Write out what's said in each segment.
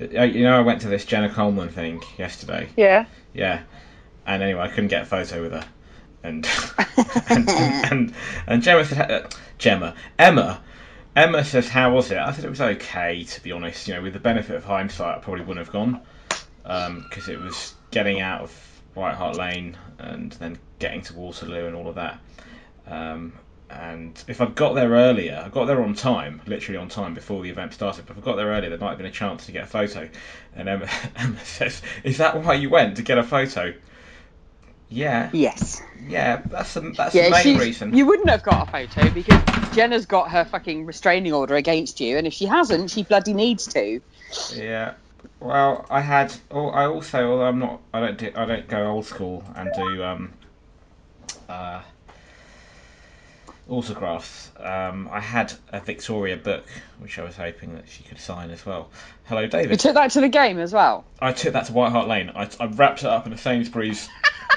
You know, I went to this Jenna Coleman thing yesterday. Yeah. Yeah, and anyway, I couldn't get a photo with her, and and, and and Gemma said, uh, Gemma, Emma, Emma says, how was it? I said it was okay, to be honest. You know, with the benefit of hindsight, I probably wouldn't have gone because it was getting out of White Hart Lane and then getting to Waterloo and all of that. Um, and if I'd got there earlier, I got there on time, literally on time before the event started. But if I got there earlier, there might have been a chance to get a photo. And Emma, Emma says, "Is that why you went to get a photo?" Yeah, Yes. yeah, that's the that's Yeah, the main reason. You wouldn't have got a photo because Jenna's got her fucking restraining order against you, and if she hasn't, she bloody needs to. Yeah. Well, I had. Oh, I also, although I'm not, I don't do, I don't go old school and do um, uh, autographs. Um, I had a Victoria book, which I was hoping that she could sign as well. Hello, David. You took that to the game as well. I took that to White Hart Lane. I, I wrapped it up in a Sainsbury's,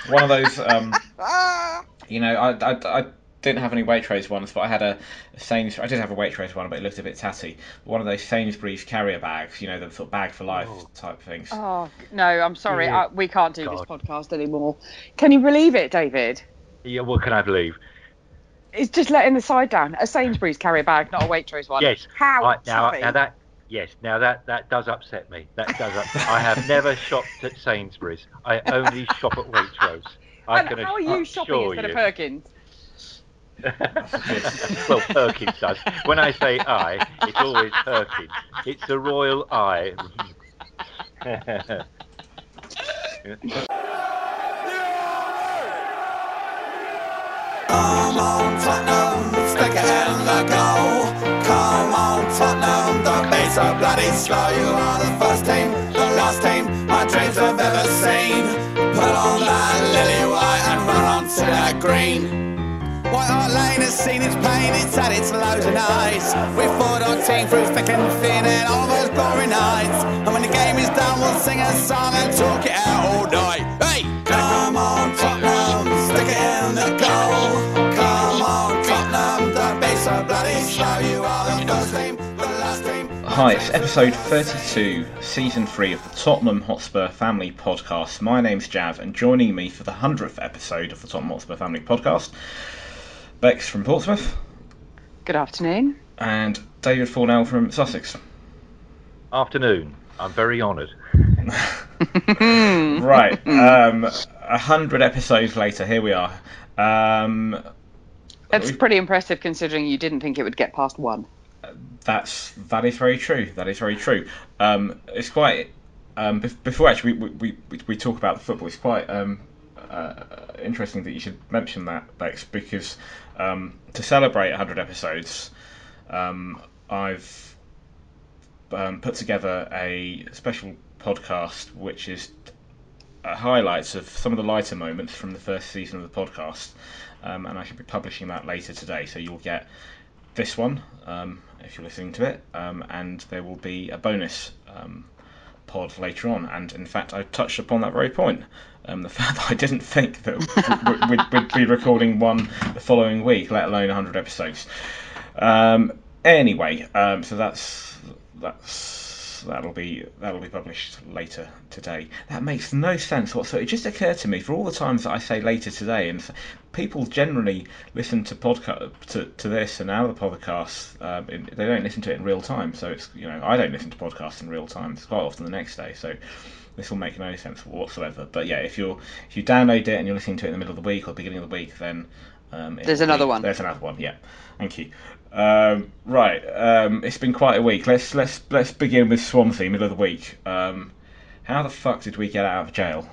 one of those. Um, you know, I, I, I didn't have any Waitrose ones, but I had a, a Sainsbury's. I did have a Waitrose one, but it looked a bit tatty. One of those Sainsbury's carrier bags, you know, the sort of bag for life Oh. type things. Oh no, I'm sorry, Yeah. I, we can't do this podcast anymore. Can you believe it, David? Yeah, what can I believe? It's just letting the side down. A Sainsbury's carry bag, not a Waitrose one. Yes. How? Right, now, now that yes, now that that does upset me. That does. Up, I have never shopped at Sainsbury's. I only shop at Waitrose. I and can how are you shopping instead of. Perkins? well, Perkins does. When I say I, it's always Perkins. It's a royal I. Come on, Tottenham, stick it in the goal. Come on, Tottenham, bloody slow. You are the first team, the last team my dreams have ever seen. Put on that lily white and run that green. White Hart Lane has seen its pain, it's its. We fought our team through thick and thin and all those nights. And when the game is done, we'll sing a song and talk it out all night. Hi, it's episode 32, season 3 of the Tottenham Hotspur Family Podcast. My name's Jav, and joining me for the 100th episode of the Tottenham Hotspur Family Podcast, Bex from Portsmouth Good afternoon. and David Fornell from Sussex. Afternoon. I'm very honoured. right, um, 100 episodes later, here we are. Um, That's pretty impressive considering you didn't think it would get past one. That's that is very true. That is very true. Um, it's quite um, before actually we, we, we, we talk about the football. It's quite um, uh, interesting that you should mention that, Bex, because um, to celebrate 100 episodes, um, I've um, put together a special podcast which is uh, highlights of some of the lighter moments from the first season of the podcast, and I should be publishing that later today. So you'll get this one um, if you're listening to it, um, and there will be a bonus um, pod later on. And in fact, I touched upon that very point. Um, the fact that I didn't think that we'd, we'd, be recording one the following week, let alone 100 episodes. Um, anyway, um, so that's that's that'll be that'll be published later today. That makes no sense whatsoever. It just occurred to me for all the times that I say later today, and people generally listen to podcast to, to this and other podcasts. Um, in, they don't listen to it in real time, so it's you know I don't listen to podcasts in real time. It's quite often the next day, so. This will make no sense whatsoever. But yeah, if you're if you download it and you're listening to it in the middle of the week or beginning of the week, then um, There's will be- another one. There's another one. Yeah, thank you. Um, right, um, it's been quite a week. Let's let's let's begin with Swansea, middle of the week. Um, how the fuck did we get out of jail?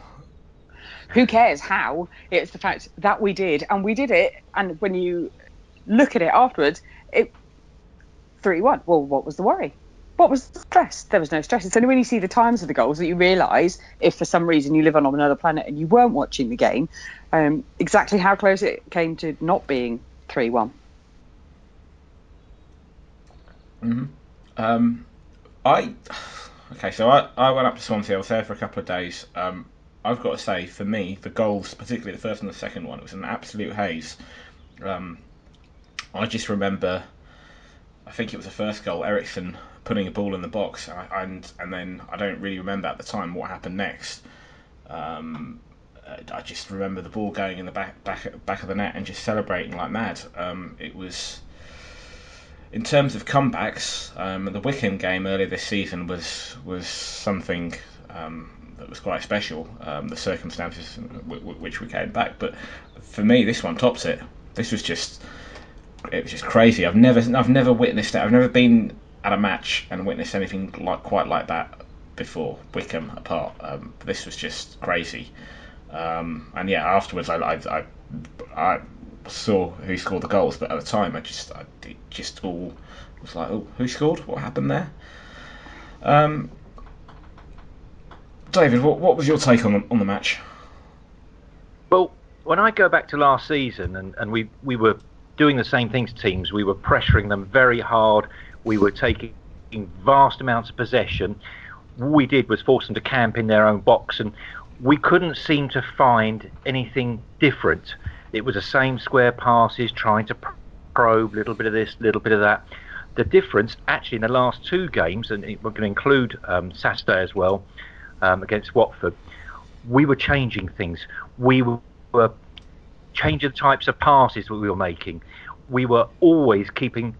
Who cares how? It's the fact that we did, and we did it. And when you look at it afterwards, it three-one. Well, what was the worry? What was the stress? There was no stress. It's only when you see the times of the goals that you realise, if for some reason you live on another planet and you weren't watching the game, um, exactly how close it came to not being three-one. Um, I okay, so I, I went up to Swansea. I was there for a couple of days. Um, I've got to say, for me, the goals, particularly the first and the second one, it was an absolute haze. Um, I just remember, I think it was the first goal. Eriksen putting a ball in the box, and and then I don't really remember at the time what happened next. Um, I just remember the ball going in the back back back of the net and just celebrating like mad. Um, it was in terms of comebacks, um, the Wycombe game earlier this season was was something um, that was quite special. Um, the circumstances w- w- which we came back, but for me, this one tops it. This was just it was just crazy. I've never I've never witnessed it. I've never been at a match and witnessed anything like quite like that before. Wycombe apart, um, this was just crazy. Um, and yeah, afterwards I, I, I, I saw who scored the goals, but at the time I just I, it just all was like, oh, who scored? What happened there? Um, David, what, what was your take on the, on the match? Well, when I go back to last season, and, and we, we were doing the same things to teams, we were pressuring them very hard, we were taking vast amounts of possession. All we did was force them to camp in their own box, and we couldn't seem to find anything different. It was the same square passes, trying to probe a little bit of this, a little bit of that. The difference, actually, in the last two games, and we're going to include um, Saturday as well um, against Watford, we were changing things. We were changing the types of passes that we were making. We were always keeping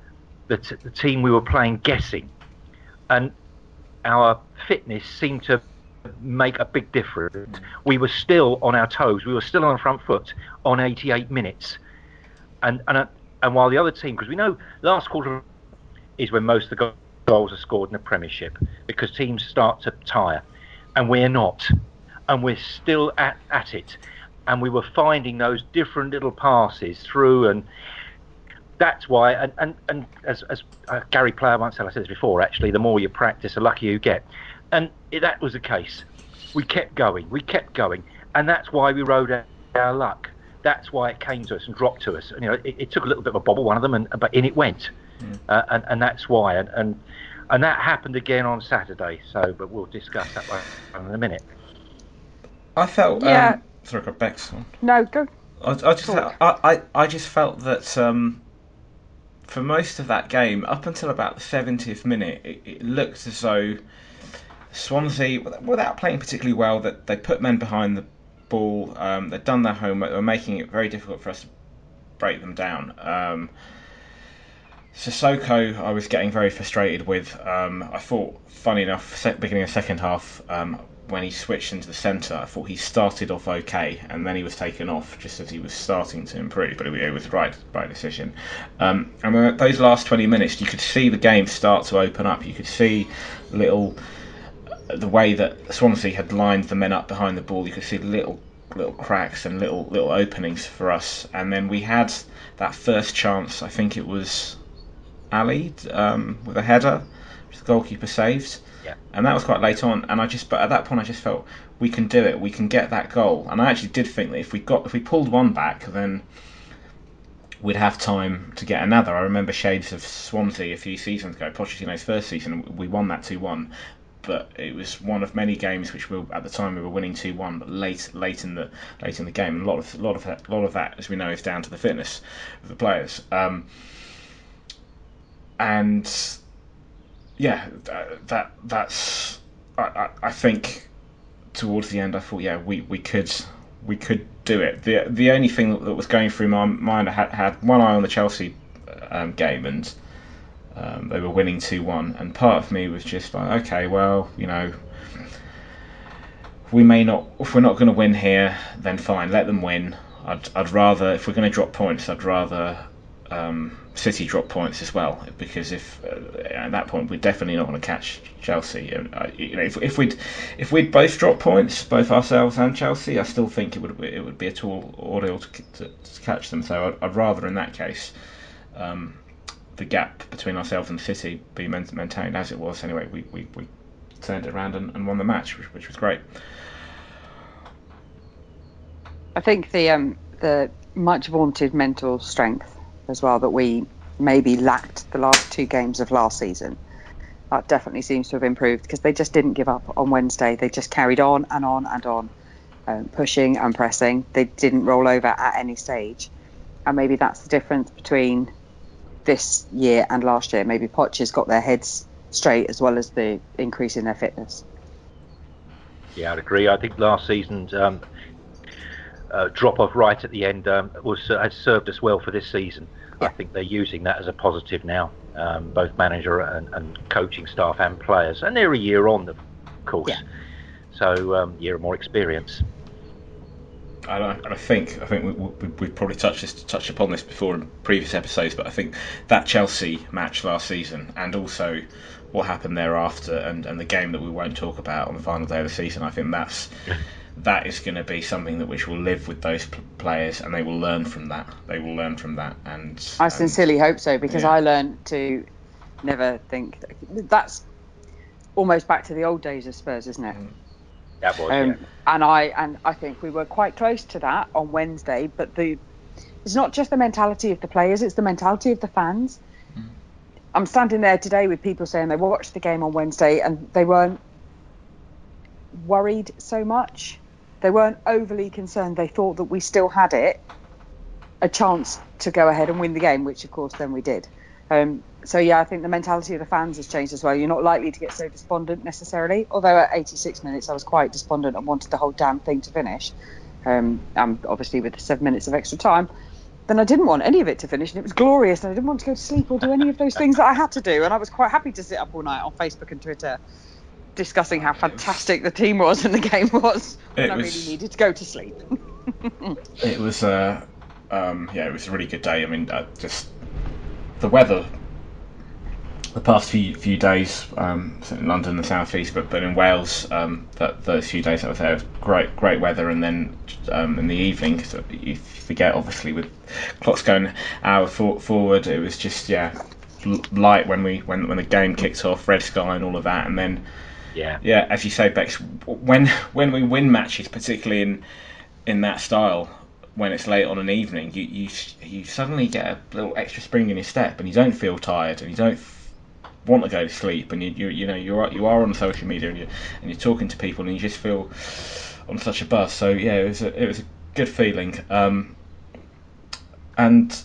the, t- the team we were playing guessing, and our fitness seemed to make a big difference. We were still on our toes. We were still on the front foot on 88 minutes, and and and while the other team, because we know last quarter is when most of the goals are scored in the Premiership, because teams start to tire, and we're not, and we're still at at it, and we were finding those different little passes through and. That's why, and, and, and as, as uh, Gary Player once said, I said this before actually, the more you practice, the luckier you get and that was the case. We kept going, we kept going, and that's why we rode our, our luck. That's why it came to us and dropped to us. And, you know, it, it, took a little bit of a bobble, one of them, and but in it went, mm. uh, and and that's why. And, and and that happened again on Saturday. So, but we'll discuss that one in a minute. I felt. Yeah. Um, sorry, got Bex. No, go. I, I just felt, I, I I just felt that um, for most of that game, up until about the 70th minute, it, it looked as though Swansea, without playing particularly well, that they put men behind the ball. Um, they've done their homework. They're making it very difficult for us to break them down. Um, Sissoko, I was getting very frustrated with. Um, I thought, funny enough, beginning of second half, um, when he switched into the centre, I thought he started off okay, and then he was taken off just as he was starting to improve. But it, was right, right decision. Um, and those last 20 minutes, you could see the game start to open up. You could see little the way that Swansea had lined the men up behind the ball, you could see little little cracks and little little openings for us. And then we had that first chance. I think it was Alli um, with a header, which the goalkeeper saved. Yeah. And that was quite late on. And I just, but at that point, I just felt we can do it. We can get that goal. And I actually did think that if we got, if we pulled one back, then we'd have time to get another. I remember shades of Swansea a few seasons ago, Pochettino's first season. We won that two one, but it was one of many games which we at the time we were winning two one, but late late in the late in the game, and a lot of a lot of that, a lot of that, as we know, is down to the fitness of the players. Um, and yeah, that, that that's I, I, I think towards the end I thought yeah we, we could we could do it. The the only thing that was going through my mind I had, had one eye on the Chelsea um, game and um, they were winning 2 1, and part of me was just like, okay, well, you know, we may not, if we're not going to win here, then fine, let them win. I'd, I'd rather, if we're going to drop points, I'd rather um, City drop points as well, because if uh, at that point we're definitely not going to catch Chelsea. Uh, you know, if, if we'd if we'd both drop points, both ourselves and Chelsea, I still think it would it would be a tall ordeal to, to, to catch them. So I'd, I'd, rather in that case. Um, the gap between ourselves and City be maintained as it was. Anyway, we, we, we turned it around and, and won the match, which, which, was great. I think the um, the much vaunted mental strength as well that we maybe lacked the last two games of last season. That definitely seems to have improved because they just didn't give up on Wednesday. They just carried on and on and on, um, pushing and pressing. They didn't roll over at any stage, and maybe that's the difference between this year and last year. Maybe Poch has got their heads straight, as well as the increase in their fitness. Yeah, I'd agree. I think last season's um, uh, drop off right at the end um, was uh, has served us well for this season. I think they're using that as a positive now, um, both manager and, and, coaching staff and players, and they're a year on, of course. Yeah. So um, year of more experience. I, I think I think we, we, we've probably touched this, touched upon this before in previous episodes, but I think that Chelsea match last season and also what happened thereafter and, and the game that we won't talk about on the final day of the season, I think that's that is going to be something that which will live with those players and they will learn from that. They will learn from that, and I sincerely hope so because yeah. I learned to never think that's almost back to the old days of Spurs, isn't it? Mm. That was, Um, yeah. and I and I think we were quite close to that on Wednesday. But the it's not just the mentality of the players; it's the mentality of the fans. I'm standing there today with people saying they watched the game on Wednesday and they weren't worried so much. They weren't overly concerned. They thought that we still had it, a chance to go ahead and win the game, which of course then we did. Um, so yeah, I think the mentality of the fans has changed as well. You're not likely to get so despondent necessarily. Although at 86 minutes I was quite despondent and wanted the whole damn thing to finish. Um, and obviously with the seven minutes of extra time, then I didn't want any of it to finish, and it was glorious. And I didn't want to go to sleep or do any of those things that I had to do. And I was quite happy to sit up all night on Facebook and Twitter discussing how fantastic the team was and the game was. It And I really needed to go to sleep. It was, uh, um, yeah, it was a really good day. I mean, uh, just the weather. The past few few days, um, in London, the southeast, but but in Wales, um, that those few days I was there, it was great great weather, and then um, in the evening, so you forget obviously with clocks going hour for, forward, it was just yeah, light when we when when the game kicked off, red sky and all of that, and then Yeah. yeah, as you say, Bex, when when we win matches, particularly in in that style, when it's late on an evening, you you you suddenly get a little extra spring in your step, and you don't feel tired, and you don't want to go to sleep, and you you, you know you're you are on social media, and you and you're talking to people, and you just feel on such a buzz. So yeah, it was a, it was a good feeling, um, and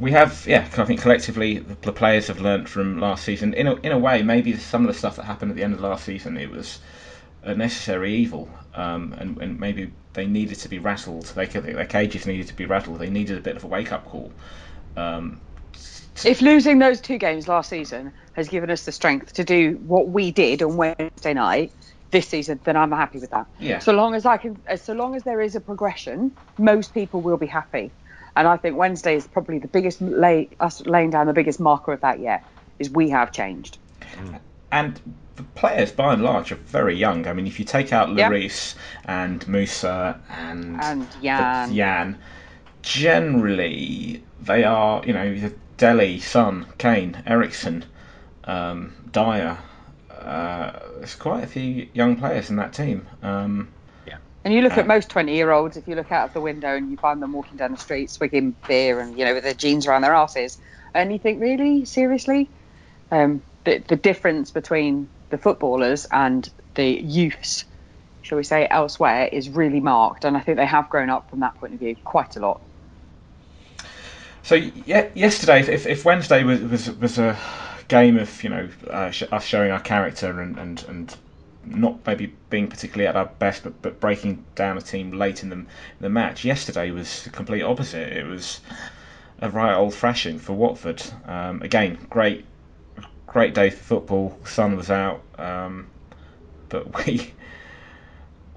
we have, yeah, I think collectively the, players have learnt from last season. In a, in a way, maybe some of the stuff that happened at the end of last season, it was a necessary evil, um, and, and maybe they needed to be rattled. They their cages needed to be rattled. They needed a bit of a wake up call. Um, if losing those two games last season has given us the strength to do what we did on Wednesday night this season, then I'm happy with that. Yeah. So long as I can, so long as there is a progression, most people will be happy. And I think Wednesday is probably the biggest lay us laying down the biggest marker of that yet. Is we have changed. Mm. and the players, by and large, are very young. I mean, if you take out Yeah. Lloris and Mousa and And Jan. Jan, generally they are, you know, Dele, Son, Kane, Eriksen, um, Dier. Uh, there's quite a few young players in that team. Um, And you look Uh, at most 20 year olds, if you look out of the window and you find them walking down the street swigging beer and, you know, with their jeans around their asses, and you think, really? Seriously? Um, the, the difference between the footballers and the youths, shall we say, elsewhere is really marked. And I think they have grown up from that point of view quite a lot. So yeah, yesterday, if, if Wednesday was, was was a game of you know uh, sh- us showing our character and, and, and not maybe being particularly at our best, but, but breaking down a team late in the the match. Yesterday was the complete opposite. It was a right old thrashing for Watford. Um, again, great great day for football. Sun was out, um, but we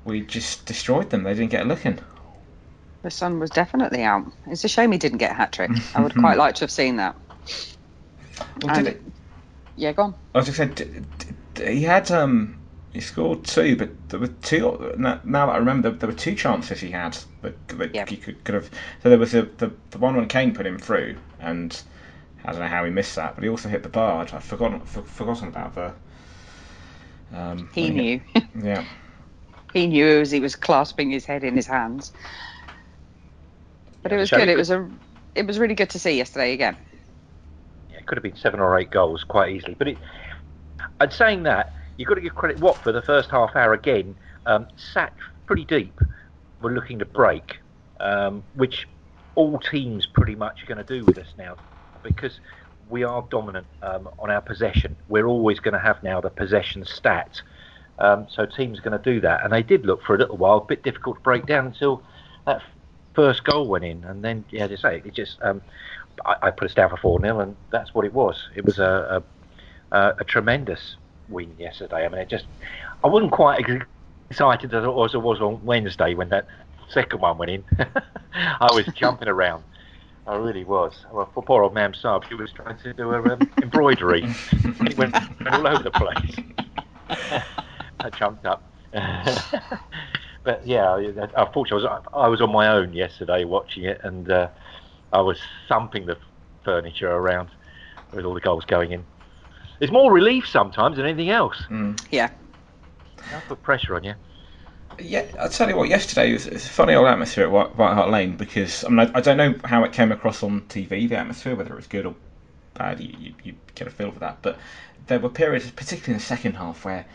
we just destroyed them. They didn't get a look in. The sun was definitely out. It's a shame he didn't get a hat trick. I would quite like to have seen that. Well, did it, Yeah, go on. I was just saying, d- d- d- he had um, he scored two, but there were two. Now, now that I remember, there, there were two chances he had that, that Yeah. he could, could have. So there was a, the the one when Kane put him through, and I don't know how he missed that, but he also hit the bar. I've forgotten for, forgotten about the. Um, He knew. hit- yeah, he knew as he was clasping his head in his hands. But it was good. It was a, it was really good to see yesterday again. Yeah, it could have been seven or eight goals quite easily. But it, and saying that, you've got to give credit Watford the first half hour again, um, sat pretty deep, We're looking to break, um, which all teams pretty much are going to do with us now, because we are dominant um, on our possession. We're always going to have now the possession stat. Um, so teams are going to do that, and they did look for a little while, a bit difficult to break down until that first goal went in, and then yeah, as I say, it just um, I, I, put us down for four 0 and that's what it was. It was a a, a tremendous win yesterday. I mean, it just I wasn't quite excited as I was on Wednesday when that second one went in. I was jumping around. I really was. Well, for poor old Mam Saab, she was trying to do her um, embroidery. it went all over the place. I jumped up. but yeah, unfortunately, I was, I was on my own yesterday watching it, and uh, I was thumping the furniture around with all the goals going in. It's more relief sometimes than anything else. Mm. Yeah. I put pressure on you. Yeah, I'll tell you what. Yesterday was, was a funny old atmosphere at White, White Hart Lane because I mean I, I, don't know how it came across on TV the atmosphere whether it was good or bad. You, you, you get a feel for that, but there were periods, particularly in the second half, where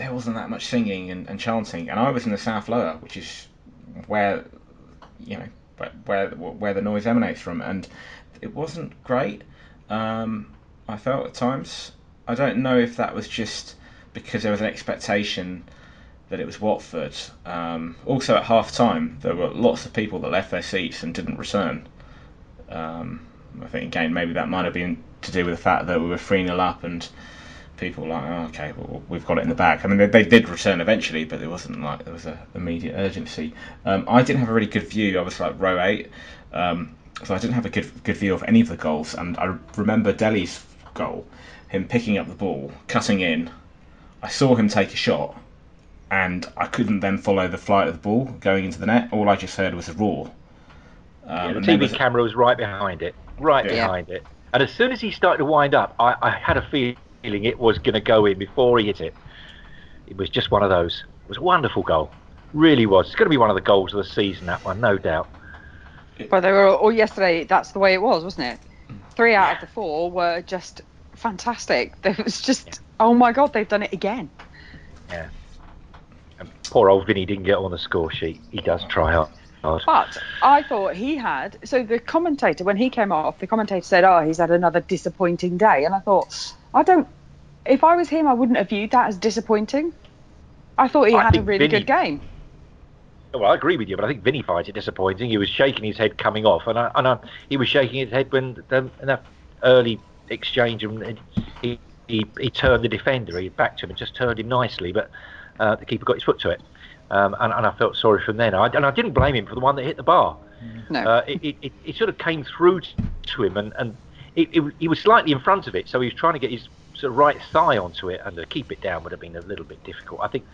there wasn't that much singing and, and chanting, and I was in the South Lower, which is where you know where where the noise emanates from, and it wasn't great. Um, I felt at times. I don't know if that was just because there was an expectation that it was Watford. Um, also, at half time, there were lots of people that left their seats and didn't return. Um, I think, again, maybe that might have been to do with the fact that we were 3 0 up and people were like, oh, okay, well, we've got it in the bag. I mean, they, they did return eventually, but it wasn't like there was an immediate urgency. Um, I didn't have a really good view. I was like row 8. Um, so I didn't have a good good view of any of the goals, and I remember Dele's goal, him picking up the ball, cutting in. I saw him take a shot, and I couldn't then follow the flight of the ball going into the net. All I just heard was a roar. Um, yeah, the TV was... camera was right behind it, right yeah. behind it. And as soon as he started to wind up, I, I had a feeling it was going to go in before he hit it. It was just one of those. It was a wonderful goal, really was. It's going to be one of the goals of the season. That one, no doubt. But they were all yesterday. That's the way it was, wasn't it? Mm. Three out yeah. of the four were just fantastic. It was just, oh my god, they've done it again. Yeah. And poor old Vinny didn't get on the score sheet. He does try hard. But I thought he had. So the commentator, when he came off, the commentator said, "Oh, he's had another disappointing day," and I thought, I don't. If I was him, I wouldn't have viewed that as disappointing. I thought he I had a really Vinny, good game. Well, I agree with you, but I think Vinny finds it disappointing. He was shaking his head coming off, and I, and I, he was shaking his head when the, in that early exchange, and he, he he turned the defender, he backed him and just turned him nicely, but uh, the keeper got his foot to it, um, and, and, I felt sorry from then. I, and I didn't blame him for the one that hit the bar. No. Uh, it, it, it, sort of came through to him, and, and it, he was slightly in front of it, so he was trying to get his sort of right thigh onto it, and to keep it down would have been a little bit difficult. I think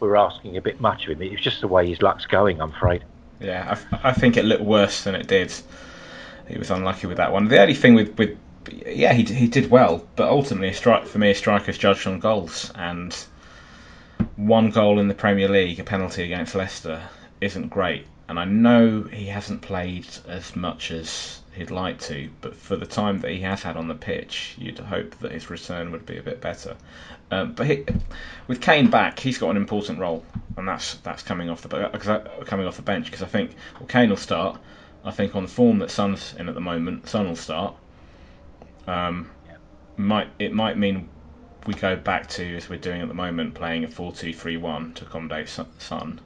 we are asking a bit much of him. It was just the way his luck's going, I'm afraid. Yeah, I, I think it looked worse than it did. He was unlucky with that one. The only thing with, with yeah, he, he did well, but ultimately, a strike for me, a striker's judged on goals, and one goal in the Premier League, a penalty against Leicester, isn't great. And I know he hasn't played as much as he'd like to, but for the time that he has had on the pitch, you'd hope that his return would be a bit better. Um, but he, with Kane back, he's got an important role, and that's that's coming off the coming off the bench because I think well, Kane will start. I think on the form that Son's in at the moment, Son will start. Um, yeah. Might it might mean we go back to as we're doing at the moment, playing a 4-2-3-1 to accommodate Son,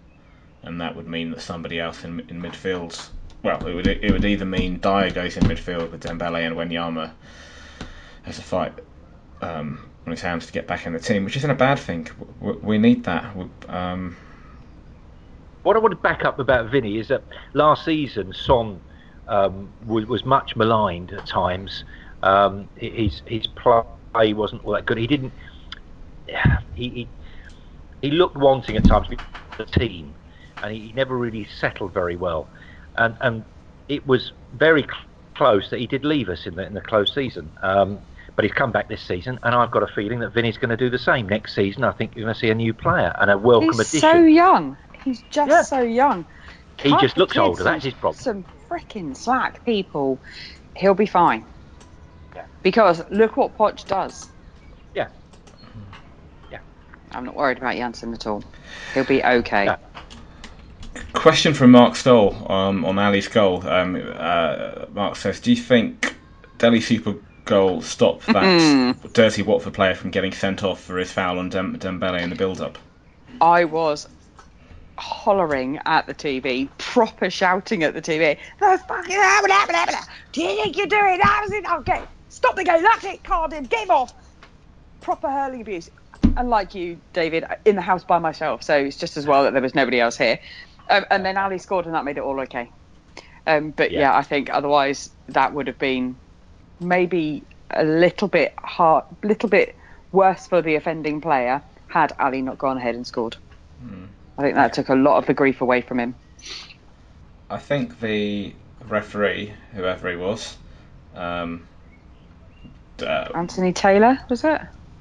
and that would mean that somebody else in in midfield. Well, it would it would either mean Dier goes in midfield with Dembele and Wanyama as a fight um, on his hands to get back in the team, which isn't a bad thing. We, we need that. We, um... What I want to back up about Vinny is that last season Son um, was, was much maligned at times um, his his play wasn't all that good. He didn't. He he, he looked wanting at times with the team, and he never really settled very well. And and it was very close that he did leave us in the in the close season. Um, but he's come back this season, and I've got a feeling that Vinny's going to do the same next season. I think you're going to see a new player and a welcome he's addition. He's so young. He's just yeah. so young. He just looks older. That's his problem. Some freaking slack, people. He'll be fine. Yeah. Because look what Poch does. Yeah. Yeah. I'm not worried about Janssen at all. He'll be okay. Yeah. Question from Mark Stoll um, on Alli's goal. Um, uh, Mark says, "Do you think Dele Super goal stopped that dirty Watford player from getting sent off for his foul on Dem- Dembele in the build-up? I was hollering at the TV, proper shouting at the TV. No fucking blah, blah, blah, blah. Do you think you're doing that? Was it? Okay, stop the game. That's it, Cardiff. Game off. Proper hurling abuse. Unlike you, David, in the house by myself, so it's just as well that there was nobody else here. Um, and then Alli scored, and that made it all okay. Um, but yeah. Yeah. I think otherwise that would have been maybe a little bit hard, little bit worse for the offending player had Alli not gone ahead and scored. I think that took a lot of the grief away from him. I think the referee, whoever he was, um, uh, Anthony Taylor, was it?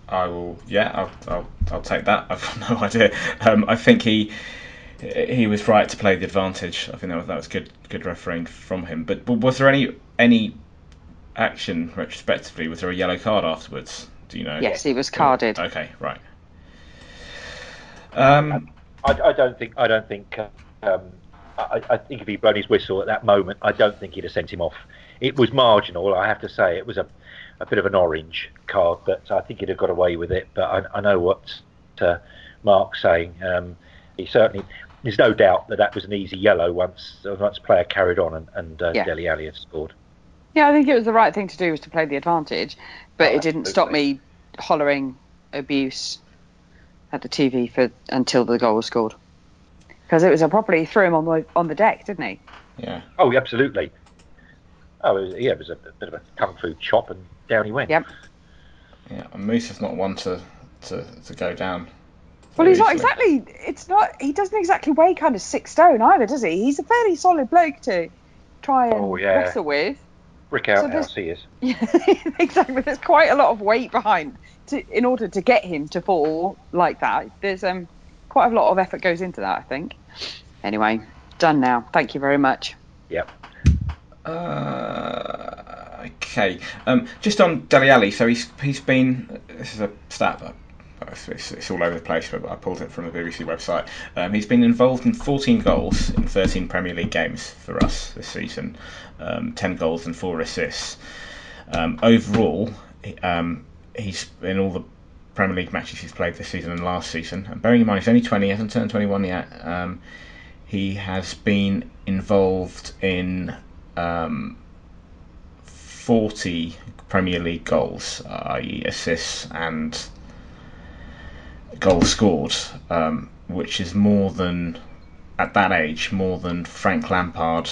I will. Yeah, I'll, I'll, I'll take that. I've got no idea. Um, I think he he was right to play the advantage. I think that was, that was good good refereeing from him. But, but was there any any action retrospectively? Was there a yellow card afterwards? Do you know? Yes, he was carded. Okay, right. Um, I, I don't think. I don't think. uh, Um, I, I think if he'd blown his whistle at that moment, I don't think he'd have sent him off. It was marginal, I have to say. It was a, a bit of an orange card, but I think he'd have got away with it. But I, I know what uh, Mark's saying. Um, he certainly. There's no doubt that that was an easy yellow once once player carried on and, and uh, Yeah. Dele Alli had scored. Yeah, I think it was the right thing to do was to play the advantage, but Oh, it didn't stop me hollering abuse at the TV for until the goal was scored. Because it was a property he threw him on the on the deck, didn't he? yeah. Oh, absolutely. Oh, it was, yeah, it was a bit of a kung fu chop, and down he went. Yep. Yeah, and is not one to, to, to go down. Well, he's not exactly. It's not. He doesn't exactly weigh kind of six stone either, does he? He's a fairly solid bloke to try and Oh, yeah. wrestle with. Brick So out this- house he is. Yeah, exactly. There's quite a lot of weight behind to, in order to get him to fall like that. There's um quite a lot of effort goes into that, I think. Anyway, done now. Thank you very much. Yep. Uh, okay. Um, just on Dele Alli, so he's he's been. This is a stat, but it's, it's, it's all over the place. But I pulled it from the BBC website. Um, he's been involved in 14 goals in 13 Premier League games for us this season. Um, 10 goals and four assists. Um, overall, um, he's in all the Premier League matches he's played this season and last season. And bearing in mind he's only 20, he hasn't turned 21 yet. Um, he has been involved in um, 40 Premier League goals, i.e., assists and goals scored, um, which is more than, at that age, more than Frank Lampard,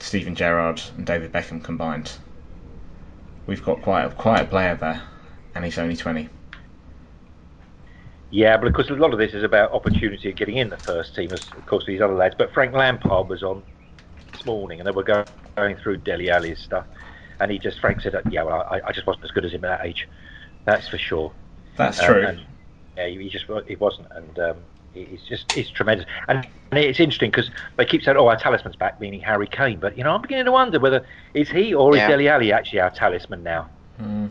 Steven Gerrard, and David Beckham combined. We've got quite a, quite a player there, and he's only 20. Yeah, but because a lot of this is about opportunity of getting in the first team, as of course these other lads. But Frank Lampard was on this morning, and they were go, going through Dele Alli's stuff, and he just Frank said, "Yeah, well, I, I just wasn't as good as him at that age. That's for sure." That's Um, true. and, yeah, he he just wa- he wasn't, and um, he- he's just he's tremendous. And, and it's interesting because they keep saying, "Oh, our talisman's back," meaning Harry Kane. But you know, I'm beginning to wonder whether is he or Yeah. is Dele Alli actually our talisman now? Hmm.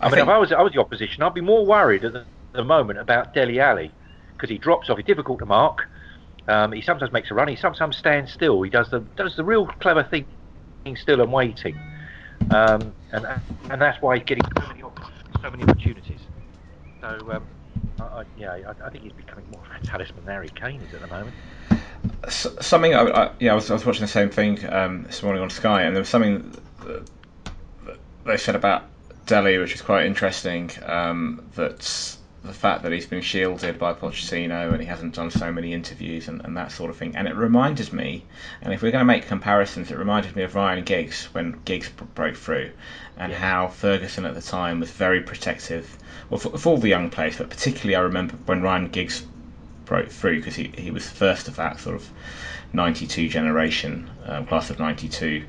I, mean, think- if I was I was the opposition, I'd be more worried at the, the moment about Dele Alli because he drops off. He's difficult to mark. Um, he sometimes makes a run. He sometimes stands still. He does the does the real clever thing, being still and waiting, um, and and that's why he's getting so many so many opportunities. So um, I, I, yeah, I, I think he's becoming more of a talisman than Harry Kane is at the moment. S- something I, I, yeah I was, I was watching the same thing um, this morning on Sky and there was something that, that they said about Dele which is quite interesting um, that the fact that he's been shielded by Pochettino and he hasn't done so many interviews and, and that sort of thing and it reminded me and if we're going to make comparisons it reminded me of Ryan Giggs when Giggs broke through and Yeah. how Ferguson at the time was very protective well for all the young players but particularly I remember when Ryan Giggs broke through because he, he was the first of that sort of 92 generation, um, class of 92,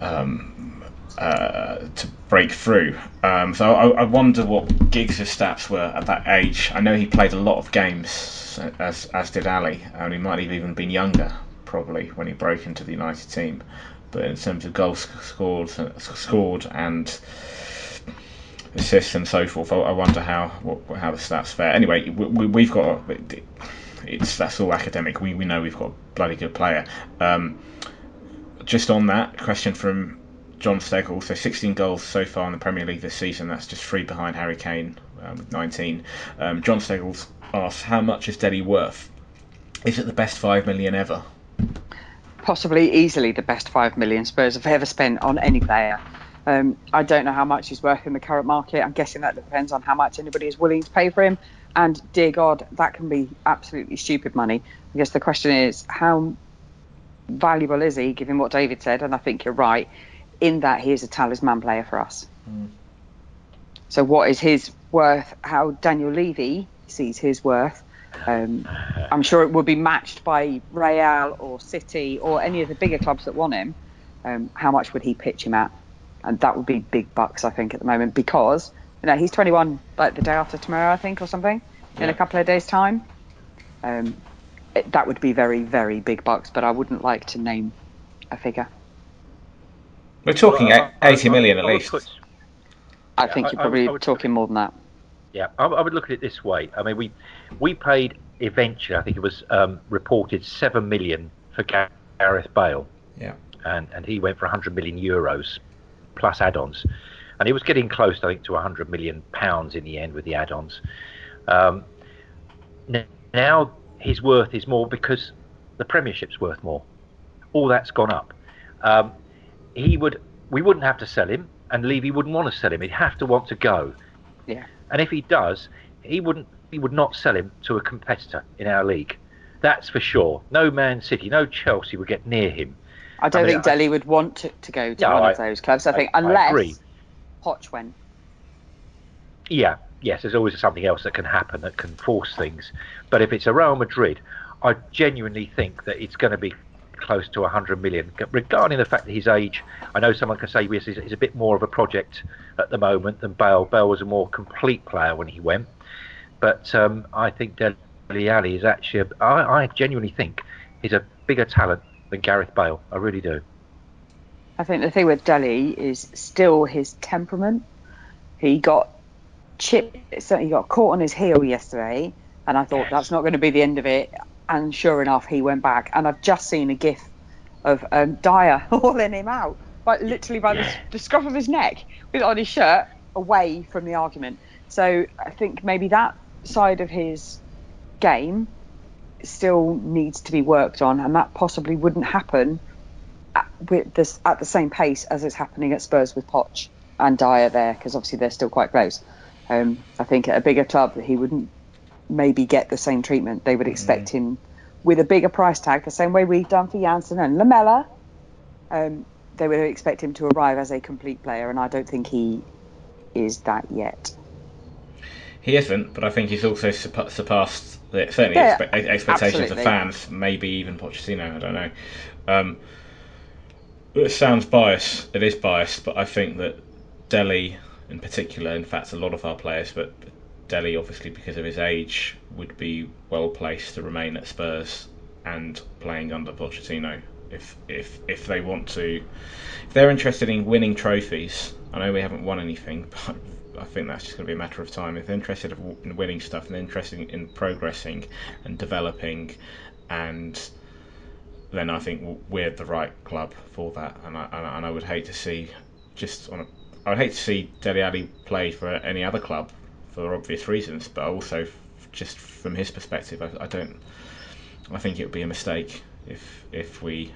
um, uh, to break through. Um, so I, I wonder what Giggs' stats were at that age. I know he played a lot of games, as, as did Alli, and he might have even been younger, probably, when he broke into the United team. But in terms of goals scored, scored and assists and so forth. I, wonder how what, how the stats fare. Anyway, we, we've got it's that's all academic. We we know we've got a bloody good player. Um, just on that question from John Steggall, so 16 goals so far in the Premier League this season. That's just three behind Harry Kane um, with 19. Um, John Steggall asks, how much is Dele worth? Is it the best five million ever? Possibly easily the best five million Spurs have ever spent on any player. Um, I don't know how much he's worth in the current market. I'm guessing that depends on how much anybody is willing to pay for him. And dear God, that can be absolutely stupid money. I guess the question is how valuable is he, given what David said? And I think you're right in that he is a talisman player for us. Mm. So, what is his worth? How Daniel Levy sees his worth? Um, I'm sure it will be matched by Real or City or any of the bigger clubs that want him. Um, how much would he pitch him at? And that would be big bucks, I think, at the moment because you know he's 21, like the day after tomorrow, I think, or something, yeah. in a couple of days' time. Um, it, that would be very, very big bucks, but I wouldn't like to name a figure. We're talking well, 80 million at least. Put, I think yeah, you're probably I, I talking more than that. Yeah, I, I, would look at it this way. I mean, we we paid eventually. I think it was um, reported seven million for Gareth Bale. Yeah, and and he went for 100 million euros plus add-ons, and he was getting close, I think, to 100 million pounds in the end with the add-ons. Um, now his worth is more because the Premiership's worth more. All that's gone up. Um, he would, we wouldn't have to sell him, and Levy wouldn't want to sell him. He'd have to want to go. Yeah. And if he does, he wouldn't. He would not sell him to a competitor in our league. That's for sure. No Man City, no Chelsea would get near him. I don't I mean, think Dele would want to, to go to one I, of those clubs. I, I think unless Poch went. Yeah, yes. There's always something else that can happen that can force things. But if it's a Real Madrid, I genuinely think that it's going to be close to 100 million. Regarding the fact that his age, I know someone can say yes, he's, he's a bit more of a project at the moment than Bale. Bale was a more complete player when he went, but um, I think Dele Alli is actually, a, I, I genuinely think he's a bigger talent than Gareth Bale. I really do. I think the thing with Dele is still his temperament. He got chipped, he got caught on his heel yesterday, and I thought yes. that's not going to be the end of it and sure enough, he went back. And I've just seen a gif of um, Dier hauling him out, but literally by yeah. the, the scruff of his neck, with on his shirt, away from the argument. So I think maybe that side of his game still needs to be worked on, and that possibly wouldn't happen at, with this at the same pace as it's happening at Spurs with Poch and Dier there, because obviously they're still quite close. Um, I think at a bigger club, he wouldn't maybe get the same treatment. They would expect mm. him with a bigger price tag, the same way we've done for Janssen and Lamela. Um, they would expect him to arrive as a complete player, and I don't think he is that yet. He isn't, but I think he's also surpassed certainly yeah, expe- expectations absolutely. of fans, maybe even Pochettino. I don't know. Um, it sounds biased. It is biased, but I think that Dele, in particular, in fact, a lot of our players, but Dele, obviously because of his age, would be well placed to remain at Spurs and playing under Pochettino. If if if they want to, if they're interested in winning trophies, I know we haven't won anything, but I think that's just going to be a matter of time. If they're interested in winning stuff and they're interested in progressing and developing, and then I think we're the right club for that. And I and I would hate to see just on a I would hate to see Dele Alli play for any other club for obvious reasons, but also just from his perspective, I, I don't. I think it would be a mistake if if we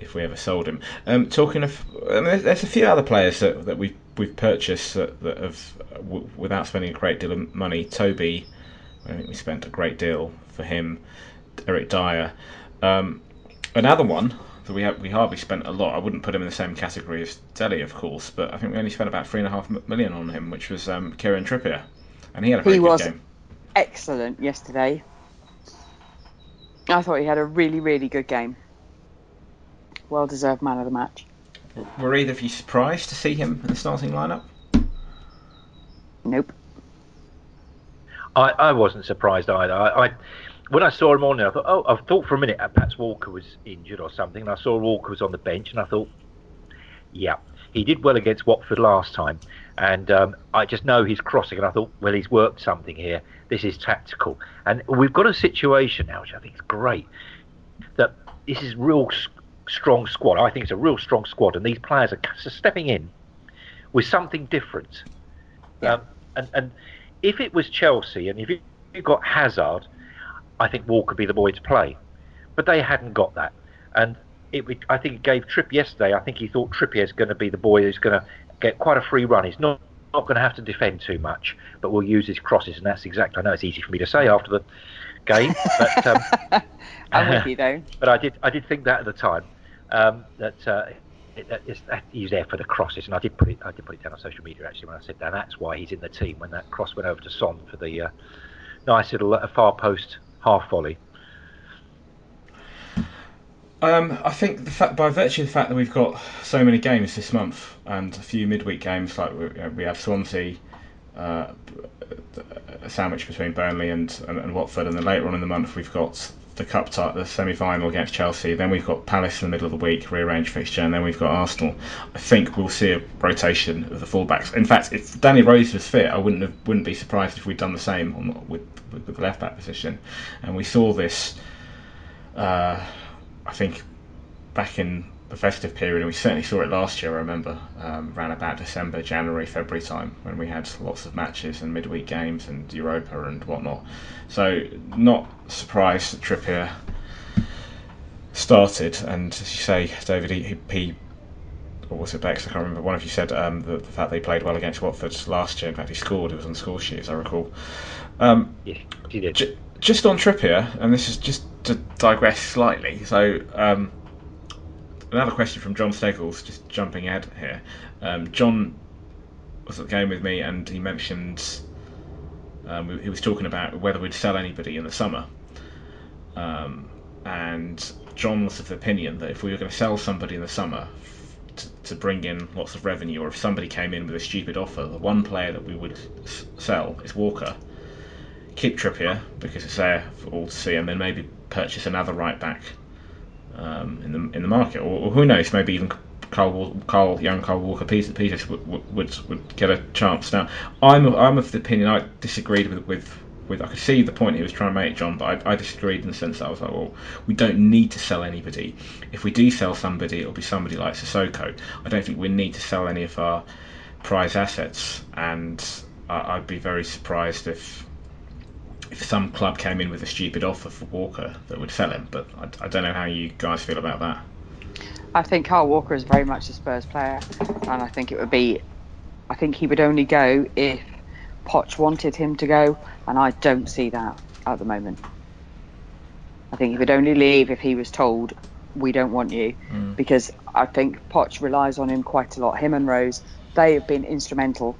if we ever sold him. Um, talking of, I mean, there's a few other players that, that we've we've purchased that, that have w- without spending a great deal of money. Toby, I think we spent a great deal for him. Eric Dier, um, another one that we have, we hardly spent a lot. I wouldn't put him in the same category as Dele, of course, but I think we only spent about three and a half million on him, which was um, Kieran Trippier, and he had a very he good was game. excellent yesterday. I thought he had a really, really good game. Well deserved man of the match. Were either of you surprised to see him in the starting lineup? Nope. I, I wasn't surprised either. I, I when I saw him on there, I thought, oh, I thought for a minute perhaps Walker was injured or something. And I saw Walker was on the bench, and I thought, yeah, he did well against Watford last time, and um, I just know he's crossing, and I thought, well, he's worked something here. This is tactical, and we've got a situation now, which I think is great. That this is real strong squad. I think it's a real strong squad, and these players are stepping in with something different. Yeah. Um, and and if it was Chelsea, and if you you got Hazard, I think Walker would be the boy to play. But they hadn't got that, and it. I think it gave Tripp yesterday. I think he thought Trippier's going to be the boy who's going to get quite a free run. He's not not going to have to defend too much, but we'll use his crosses, and that's exactly. I know it's easy for me to say after the game, but um, I'm with you though. but I did I did think that at the time um, that, uh, it, is, that he's there for the crosses, and I did put it I did put it down on social media actually when I said that that's why he's in the team when that cross went over to Son for the uh, nice little uh, far post half volley. Um, I think the fact, by virtue of the fact that we've got so many games this month and a few midweek games, like we, you know, we have Swansea, uh, a sandwich between Burnley and, and, and Watford, and then later on in the month we've got the cup tie, the semi-final against Chelsea. Then we've got Palace in the middle of the week, rearranged fixture, and then we've got Arsenal. I think we'll see a rotation of the fullbacks. In fact, if Danny Rose was fit, I wouldn't have, wouldn't be surprised if we'd done the same on, with, with the left back position. And we saw this. Uh, I think back in the festive period, and we certainly saw it last year. I remember um, around about December, January, February time when we had lots of matches and midweek games and Europa and whatnot. So not surprised that Trippier started, and as you say, David, he, he, or was it Bex? I can't remember. One of you said um, the, the fact they played well against Watford last year. In fact, he scored. It was on the score sheet, as I recall. Um, Yeah, he did. J- just on Trippier, and this is just to digress slightly. So, um, another question from John Steggles, just jumping ahead here. Um, John was at the game with me, and he mentioned um, he was talking about whether we'd sell anybody in the summer. Um, and John was of the opinion that if we were going to sell somebody in the summer to, to bring in lots of revenue, or if somebody came in with a stupid offer, the one player that we would s- sell is Walker keep Trippier because it's there for all to see, and then maybe purchase another right back um, in the in the market, or, or who knows, maybe even Carl, Carl young Carl Walker Peters, would, would, would, get a chance. Now, I'm I'm of the opinion I disagreed with with. With, I could see the point he was trying to make, John, but I, I disagreed in the sense that I was like, well, we don't need to sell anybody. If we do sell somebody, it'll be somebody like Sissoko. I don't think we need to sell any of our prize assets, and I, I'd be very surprised if if some club came in with a stupid offer for Walker that would sell him. But I, I don't know how you guys feel about that. I think Carl Walker is very much a Spurs player, and I think it would be, I think he would only go if Poch wanted him to go, and I don't see that at the moment. I think he would only leave if he was told, "We don't want you," hmm. because I think Poch relies on him quite a lot. Him and Rose, they have been instrumental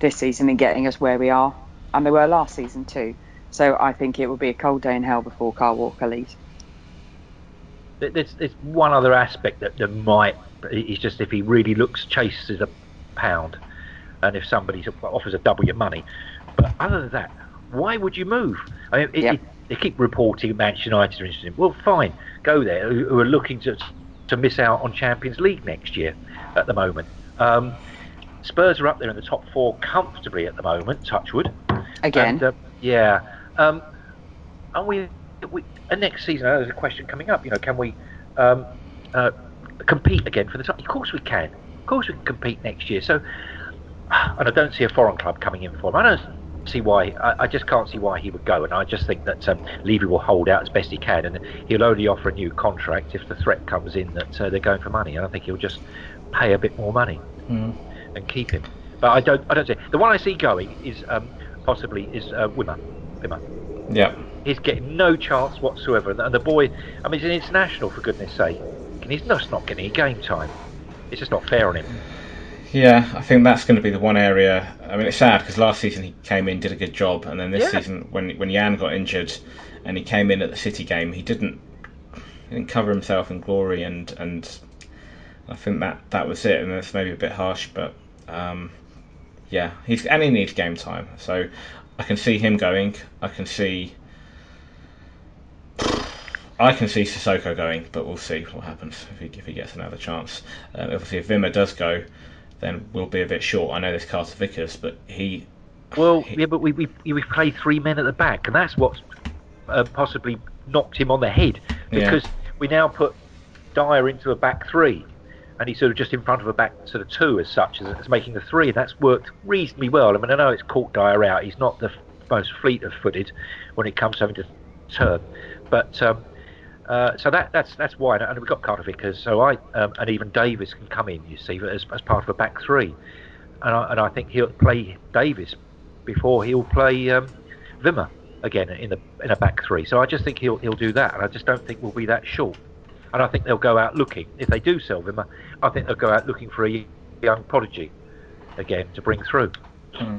this season in getting us where we are, and they were last season too. So I think it will be a cold day in hell before Carl Walker leaves. There's, there's one other aspect that, that might. It's just if he really looks chases a pound, and if somebody offers a double your money. But other than that, why would you move? I mean, it, Yep. it- they keep reporting Manchester United are interested. Well, fine, go there. Who, who are looking to to miss out on Champions League next year at the moment. Um, Spurs are up there in the top four comfortably at the moment. Touchwood. Again, And, uh, yeah. Um, are we, we? And next season, I know there's a question coming up. You know, can we um, uh, compete again for the top? Of course we can. Of course we can compete next year. So, and I don't see a foreign club coming in for him. I don't see why. I, I just can't see why he would go. And I just think that um, Levy will hold out as best he can, and he'll only offer a new contract if the threat comes in that uh, they're going for money. And I think he'll just pay a bit more money and keep him. But I don't. I don't see. The one I see going is um, possibly is uh, Wimmer. Wimmer. Yeah. He's getting no chance whatsoever. And the boy, I mean, he's an international for goodness sake. And he's just not getting any game time. It's just not fair on him. Yeah, I think that's going to be the one area. I mean, it's sad because last season he came in, did a good job, and then this Yeah. season, when when Jan got injured, and he came in at the City game, he didn't he didn't cover himself in glory, and and I think that that was it. And that's maybe a bit harsh, but um, yeah, he's and he needs game time. So I can see him going. I can see. I can see Sissoko going, but we'll see what happens if he, if he gets another chance. Uh, obviously, if Wimmer does go, then we'll be a bit short. I know there's Carter Vickers, but he. Well, he- yeah, but we we we played three men at the back, and that's what's uh, possibly knocked him on the head Yeah. because we now put Dier into a back three, and he's sort of just in front of a back sort of two as such as, as making the three. That's worked reasonably well. I mean, I know it's caught Dier out. He's not the most fleet of footed when it comes to having to turn, but. Um, uh, so that, that's that's why, and we've got Carter Vickers, so I um, and even Davis can come in. You see, as, as part of a back three, and I, and I think he'll play Davis before he'll play um, Wimmer again in the in a back three. So I just think he'll he'll do that, and I just don't think we'll be that short. And I think they'll go out looking. If they do sell Wimmer, I think they'll go out looking for a young prodigy again to bring through. Hmm.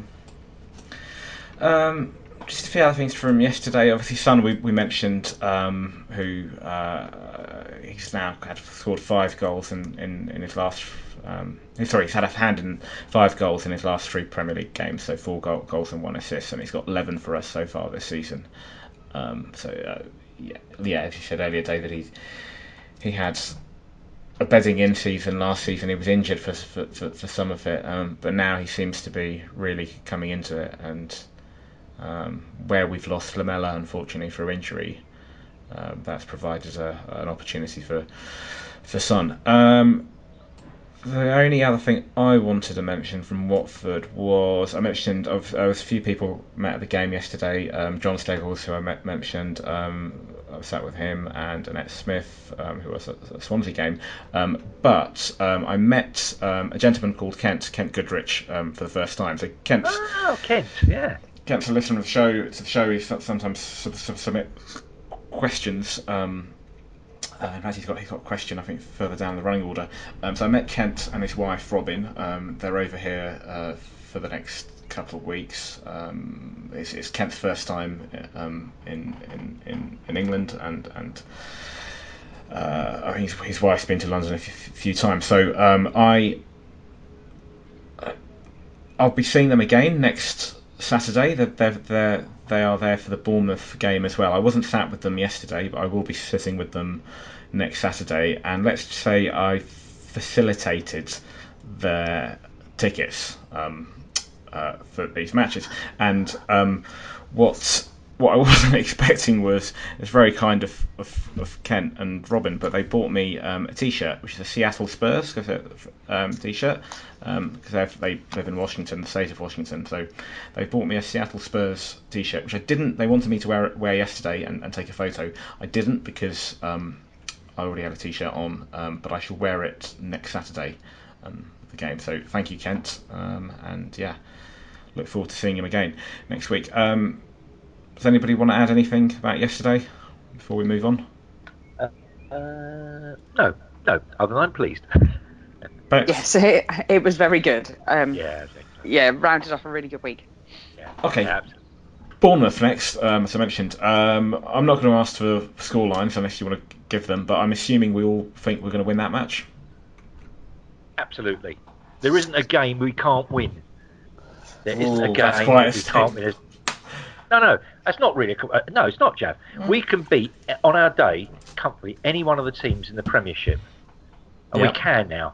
Um, just a few other things from yesterday. Obviously, Son, we, we mentioned, um, who uh, he's now had scored five goals in, in, in his last. Um, sorry, he's had a hand in five goals in his last three Premier League games, so four goal, goals and one assist, and he's got 11 for us so far this season. Um, so, uh, yeah, yeah, as you said earlier, David, he, he had a bedding in season last season. He was injured for, for, for, for some of it, um, but now he seems to be really coming into it and um, where we've lost Lamela, unfortunately, for injury, uh, that's provided a, an opportunity for for Son. Um, the only other thing I wanted to mention from Watford was I mentioned there was a few people met at the game yesterday. Um, John Steggles, who I met, mentioned, um, I sat with him, and Annette Smith, um, who was at the Swansea game. Um, but um, I met um, a gentleman called Kent, Kent Goodrich, for the first time. So Kent. Oh, Kent, yeah Kent's a listener of the show to the show, he sometimes submit questions. Um, uh, in fact, he's got he's got a question I think further down the running order. Um, so I met Kent and his wife Robin. Um, they're over here uh, for the next couple of weeks. Um, it's, it's, Kent's first time um, in, in, in in England and and. Uh, his, his, wife's been to London a f- few times, so um, I I'll be seeing them again next Saturday. They're, they're, they're, they are there for the Bournemouth game as well. I wasn't sat with them yesterday, but I will be sitting with them next Saturday. And let's say I facilitated their tickets um, uh, for these matches. And um, what what I wasn't expecting was it's very kind of, of, of, Kent and Robin, but they bought me um, a T-shirt, which is a Seattle Spurs um, T-shirt, because um, they live in Washington, the state of Washington. So they bought me a Seattle Spurs T-shirt, which I didn't. They wanted me to wear wear yesterday and, and take a photo. I didn't because um, I already had a T-shirt on, um, but I shall wear it next Saturday, um, the game. So thank you, Kent, and yeah, look forward to seeing him again next week. Um, does anybody want to add anything about yesterday before we move on? Uh, uh, no, no. Other than I'm pleased. But, yes, it, it was very good. Um, yeah, yeah, rounded off a really good week. Yeah. Okay. Yeah, Bournemouth next, um, as I mentioned. Um, I'm not going to ask for score lines unless you want to give them, but I'm assuming we all think we're going to win that match. Absolutely. There isn't a game we can't win. There isn't Ooh, a game we can't win. No, no, that's not really. A, uh, no, it's not, Jav. Mm. We can beat on our day comfortably any one of the teams in the Premiership, and we can now.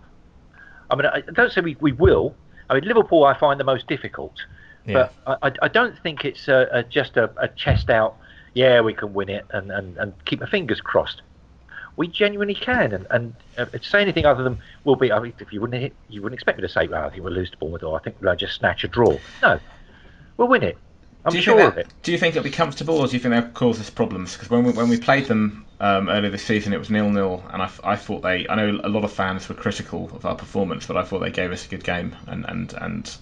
I mean, I don't say we, we will. I mean, Liverpool I find the most difficult, yeah. but I, I don't think it's a, a, just a, a, chest out. Yeah, we can win it and, and, and keep my fingers crossed. We genuinely can, and, and uh, to say anything other than we'll be. I mean, if you wouldn't hit, you wouldn't expect me to say, well, I think we'll lose to Bournemouth, or I think we'll just snatch a draw. No, we'll win it. I'm do you sure think that, Do you think it'll be comfortable, or do you think they'll cause us problems? Because when we, when we played them um, earlier this season, it was nil nil, and I, I thought they. I know a lot of fans were critical of our performance, but I thought they gave us a good game, and and and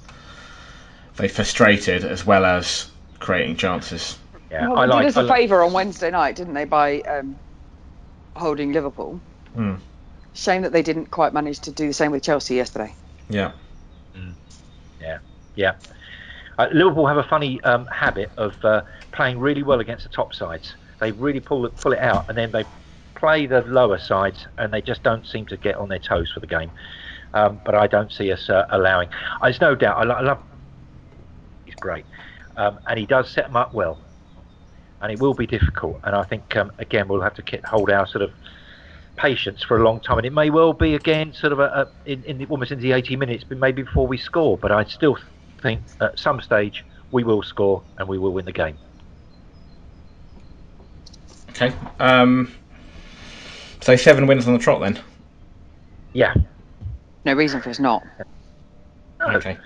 they frustrated as well as creating chances. Yeah, well, I like, did us a favour on Wednesday night, didn't they, by um, holding Liverpool? Hmm. Shame that they didn't quite manage to do the same with Chelsea yesterday. Yeah. Mm. Yeah. Yeah. Uh, Liverpool have a funny um, habit of uh, playing really well against the top sides. They really pull it, pull it out, and then they play the lower sides, and they just don't seem to get on their toes for the game. Um, but I don't see us uh, allowing. There's no doubt. I, lo- I love. He's great, um, and he does set them up well. And it will be difficult. And I think um, again we'll have to hold our sort of patience for a long time, and it may well be again sort of a, a in, in the, almost into the 80 minutes, but maybe before we score. But I still think at some stage we will score and we will win the game. Okay. Um, So seven wins on the trot then. Yeah. No reason for it's not. No. Okay.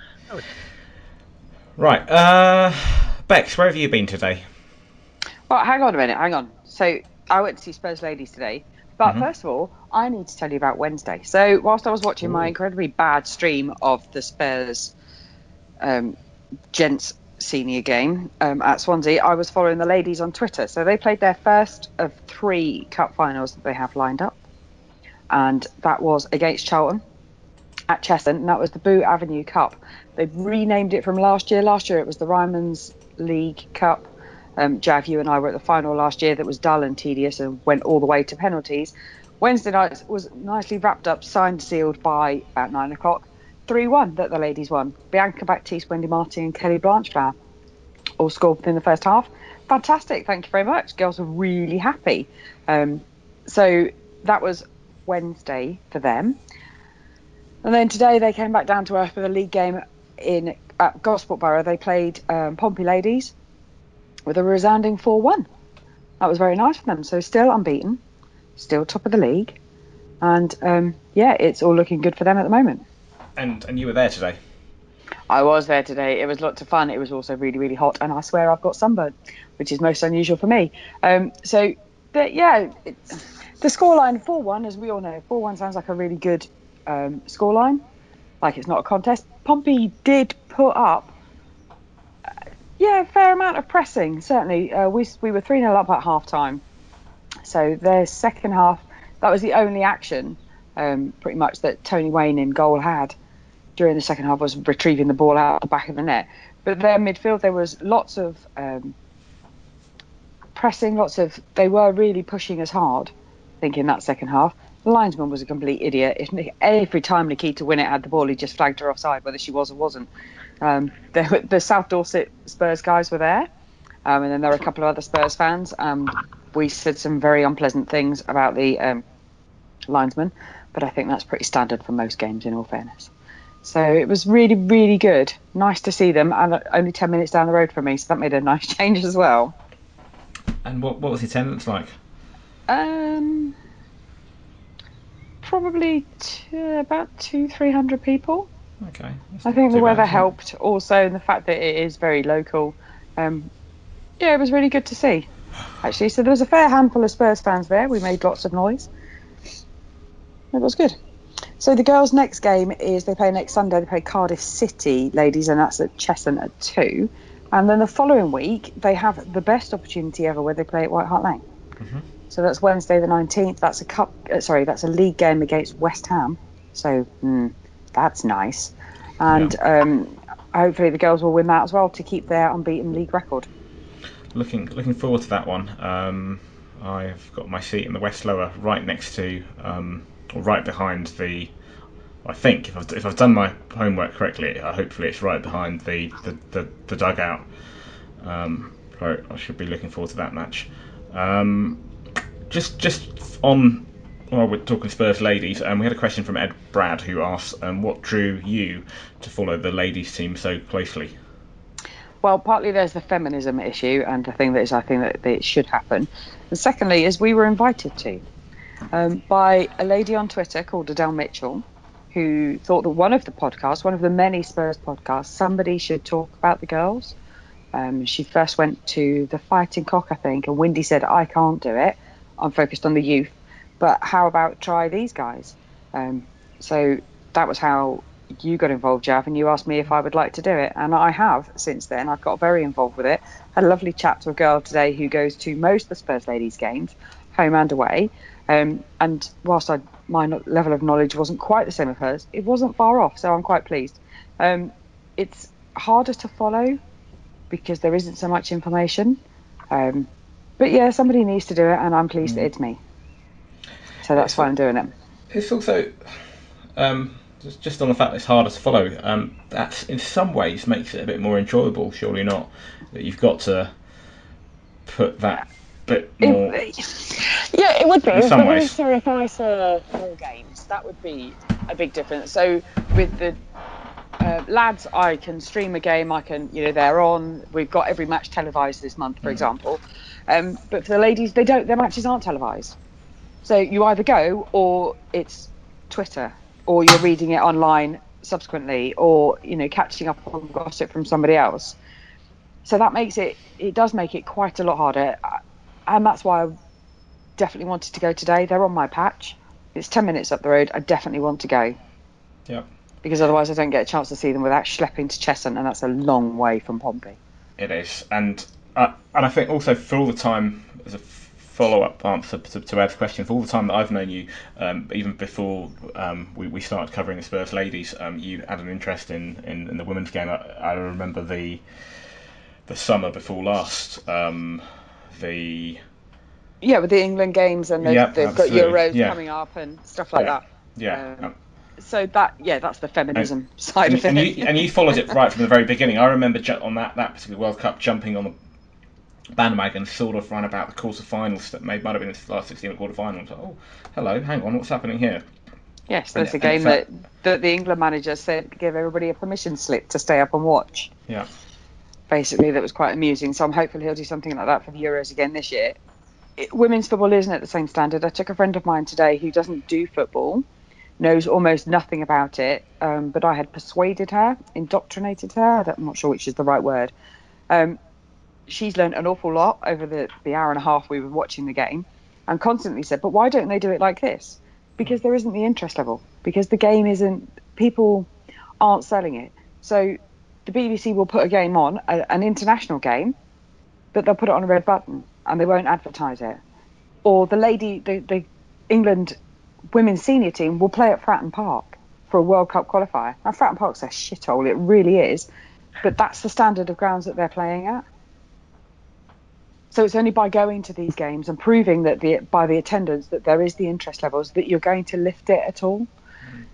Right. Uh, Bex, where have you been today? Well, hang on a minute, hang on. So I went to see Spurs ladies today, but Mhm. first of all, I need to tell you about Wednesday. So whilst I was watching my incredibly bad stream of the Spurs um, gents senior game um, at Swansea, I was following the ladies on Twitter. So they played their first of three cup finals that they have lined up, and that was against Charlton at Cheshunt, and that was the Boo Avenue Cup. They've renamed it from last year. Last year it was the Ryman's League Cup. Um, Jav, you and I were at the final last year that was dull and tedious and went all the way to penalties. Wednesday night was nicely wrapped up, signed, sealed by about nine o'clock. 3 1 that the ladies won. Bianca Baptiste, Wendy Martin, and Kelly Blanchflower all scored within the first half. Fantastic, thank you very much. Girls were really happy. Um, so that was Wednesday for them. And then today they came back down to earth with a league game in at Gosport Borough. They played um, Pompey Ladies with a resounding 4 1. That was very nice for them. So still unbeaten, still top of the league. And um, yeah, it's all looking good for them at the moment. And and you were there today. I was there today. It was lots of fun. It was also really, really hot, and I swear I've got sunburn, which is most unusual for me. Um, so, yeah, it, the scoreline 4 1, as we all know, 4 1 sounds like a really good um, scoreline, like it's not a contest. Pompey did put up, uh, yeah, a fair amount of pressing, certainly. Uh, we, we were 3 0 up at half time. So, their second half, that was the only action, um, pretty much, that Tony Wayne in goal had during the second half was retrieving the ball out of the back of the net. But their midfield, there was lots of um, pressing, lots of. They were really pushing us hard. I think in that second half, the linesman was a complete idiot. Every time Nikita Winnett had the ball, he just flagged her offside, whether she was or wasn't. Um, were- the South Dorset Spurs guys were there, um, and then there were a couple of other Spurs fans. We said some very unpleasant things about the um, linesman, but I think that's pretty standard for most games, in all fairness. So it was really, really good. Nice to see them, and only 10 minutes down the road from me, so that made a nice change as well. And what what was the attendance like? Um, probably t- about two, three hundred people. Okay. I think the weather bad, helped also, and the fact that it is very local. Um, yeah, it was really good to see, actually. So there was a fair handful of Spurs fans there. We made lots of noise. It was good. So the girls' next game is they play next Sunday. They play Cardiff City, ladies, and that's at Cheshunt at two. And then the following week they have the best opportunity ever, where they play at White Hart Lane. Mhm. So that's Wednesday the nineteenth. That's a cup. Uh, sorry, that's a league game against West Ham. So mm, that's nice. And um, hopefully the girls will win that as well to keep their unbeaten league record. Looking looking forward to that one. Um, I've got my seat in the West Lower, right next to, um, right behind the. I think if I've, if I've done my homework correctly, uh, hopefully it's right behind the the, the, the dugout. Um, so I should be looking forward to that match. Um, just just on while we're talking Spurs ladies, um, we had a question from Ed Brad who asked, um, "What drew you to follow the ladies team so closely?" Well, partly there's the feminism issue, and the thing that is, I think that, that it should happen. And secondly, is we were invited to um, by a lady on Twitter called Adele Mitchell, who thought that one of the podcasts, one of the many Spurs podcasts, somebody should talk about the girls. Um, she first went to the Fighting Cock, I think, and Windy said, "I can't do it. I'm focused on the youth, but how about try these guys?" Um, so that was how you got involved, Jav, and you asked me if I would like to do it, and I have since then. I've got very involved with it. Had a lovely chat to a girl today who goes to most of the Spurs ladies games, home and away. Um, and whilst I, my level of knowledge wasn't quite the same as hers, it wasn't far off, so I'm quite pleased. Um, it's harder to follow because there isn't so much information. Um, but yeah, somebody needs to do it, and I'm pleased that it's me. So that's why I'm doing it. It's also um, just, just on the fact that it's harder to follow. Um, that in some ways makes it a bit more enjoyable. Surely not that you've got to put that bit more. yeah, it would be. In some ways. So if I saw more games, that would be a big difference. So with the uh, lads, I can stream a game. I can, you know, they're on. We've got every match televised this month, for example. Um, but for the ladies, they don't. Their matches aren't televised. So you either go or it's Twitter, or you're reading it online subsequently, or you know catching up on gossip from somebody else. So that makes it it does make it quite a lot harder, and that's why I definitely wanted to go today. They're on my patch. It's ten minutes up the road. I definitely want to go Yep. because otherwise I don't get a chance to see them without schlepping to Cheshunt, and that's a long way from Pompey. It is, and uh, and I think also for all the time as a follow up answer to, to Ed's question, for all the time that I've known you, um, even before um, we, we started covering the Spurs ladies, um, you had an interest in, in, in the women's game. I, I remember the the summer before last, um, the Yeah, with the England games and they've, Yep, they've got Euros yeah. coming up and stuff like Yeah. that. yeah. Um, So that yeah, that's the feminism side and, of it. and you, and you followed it right from the very beginning. I remember on that, that particular World Cup jumping on the bandwagon, sort of ran about the quarter-finals that may might have been the last 16 or quarter-finals. Oh, hello, hang on, what's happening here? yes, that's and- a game that, that the England manager said give everybody a permission slip to stay up and watch. Yeah. Basically, that was quite amusing. So I'm hopeful he'll do something like that for the Euros again this year. It, women's football isn't at the same standard. I took a friend of mine today who doesn't do football, knows almost nothing about it, um, but I had persuaded her, indoctrinated her. I'm not sure which is the right word. Um, she's learned an awful lot over the, the hour and a half we were watching the game and constantly said, but why don't they do it like this? Because there isn't the interest level, because the game isn't, people aren't selling it. So the BBC will put a game on, a, an international game, but they'll put it on a red button and they won't advertise it. Or the lady, the, the England women's senior team will play at Fratton Park for a World Cup qualifier. Now, Fratton Park's a shithole, it really is, but that's the standard of grounds that they're playing at. So it's only by going to these games and proving that the by the attendance that there is the interest levels that you're going to lift it at all.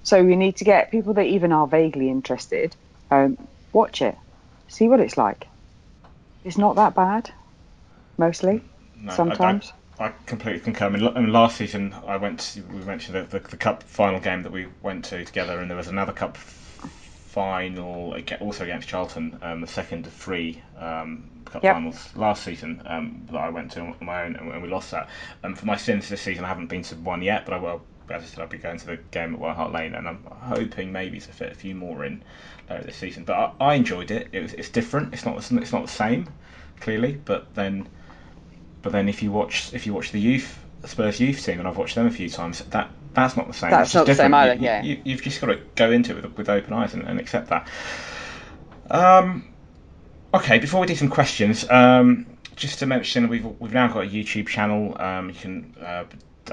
So we need to get people that even are vaguely interested, um, watch it, see what it's like. It's not that bad, mostly. No, Sometimes. I, I completely concur. I mean, I mean, last season I went. To, we mentioned the, the, the cup final game that we went to together, and there was another cup final also against Charlton, um, the second of three um, cup Yep. finals last season um, that I went to on my own, and, and we lost that. Um, for my sins this season, I haven't been to one yet, but I will. As I said, I'll be going to the game at White Hart Lane, and I'm hoping maybe to fit a few more in later this season. But I, I enjoyed it. It was, it's different. It's not. It's not the same, clearly. But then but then if you watch if you watch the youth Spurs youth team, and I've watched them a few times, that that's not the same. That's not the same either, You- yeah. You, you, have just got to go into it with, with open eyes and, and accept that. Um, okay, before we do some questions, um, just to mention, we've we've now got a YouTube channel. Um, you can uh,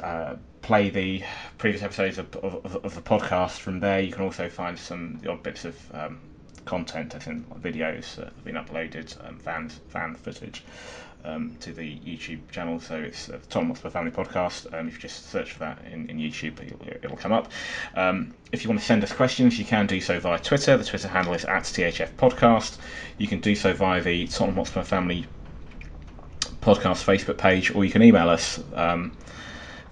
uh, play the previous episodes of, of, of the podcast from there. You can also find some odd bits of um, content, as in videos that have been uploaded, um, fan fan footage um, to the YouTube channel. So it's uh, Tottenham Hotspur Family Podcast. Um, if you just search for that in, in YouTube, it'll, it'll come up. Um, if you want to send us questions, you can do so via Twitter. The Twitter handle is at THF Podcast. You can do so via the Tottenham Hotspur Family Podcast Facebook page, or you can email us. Um,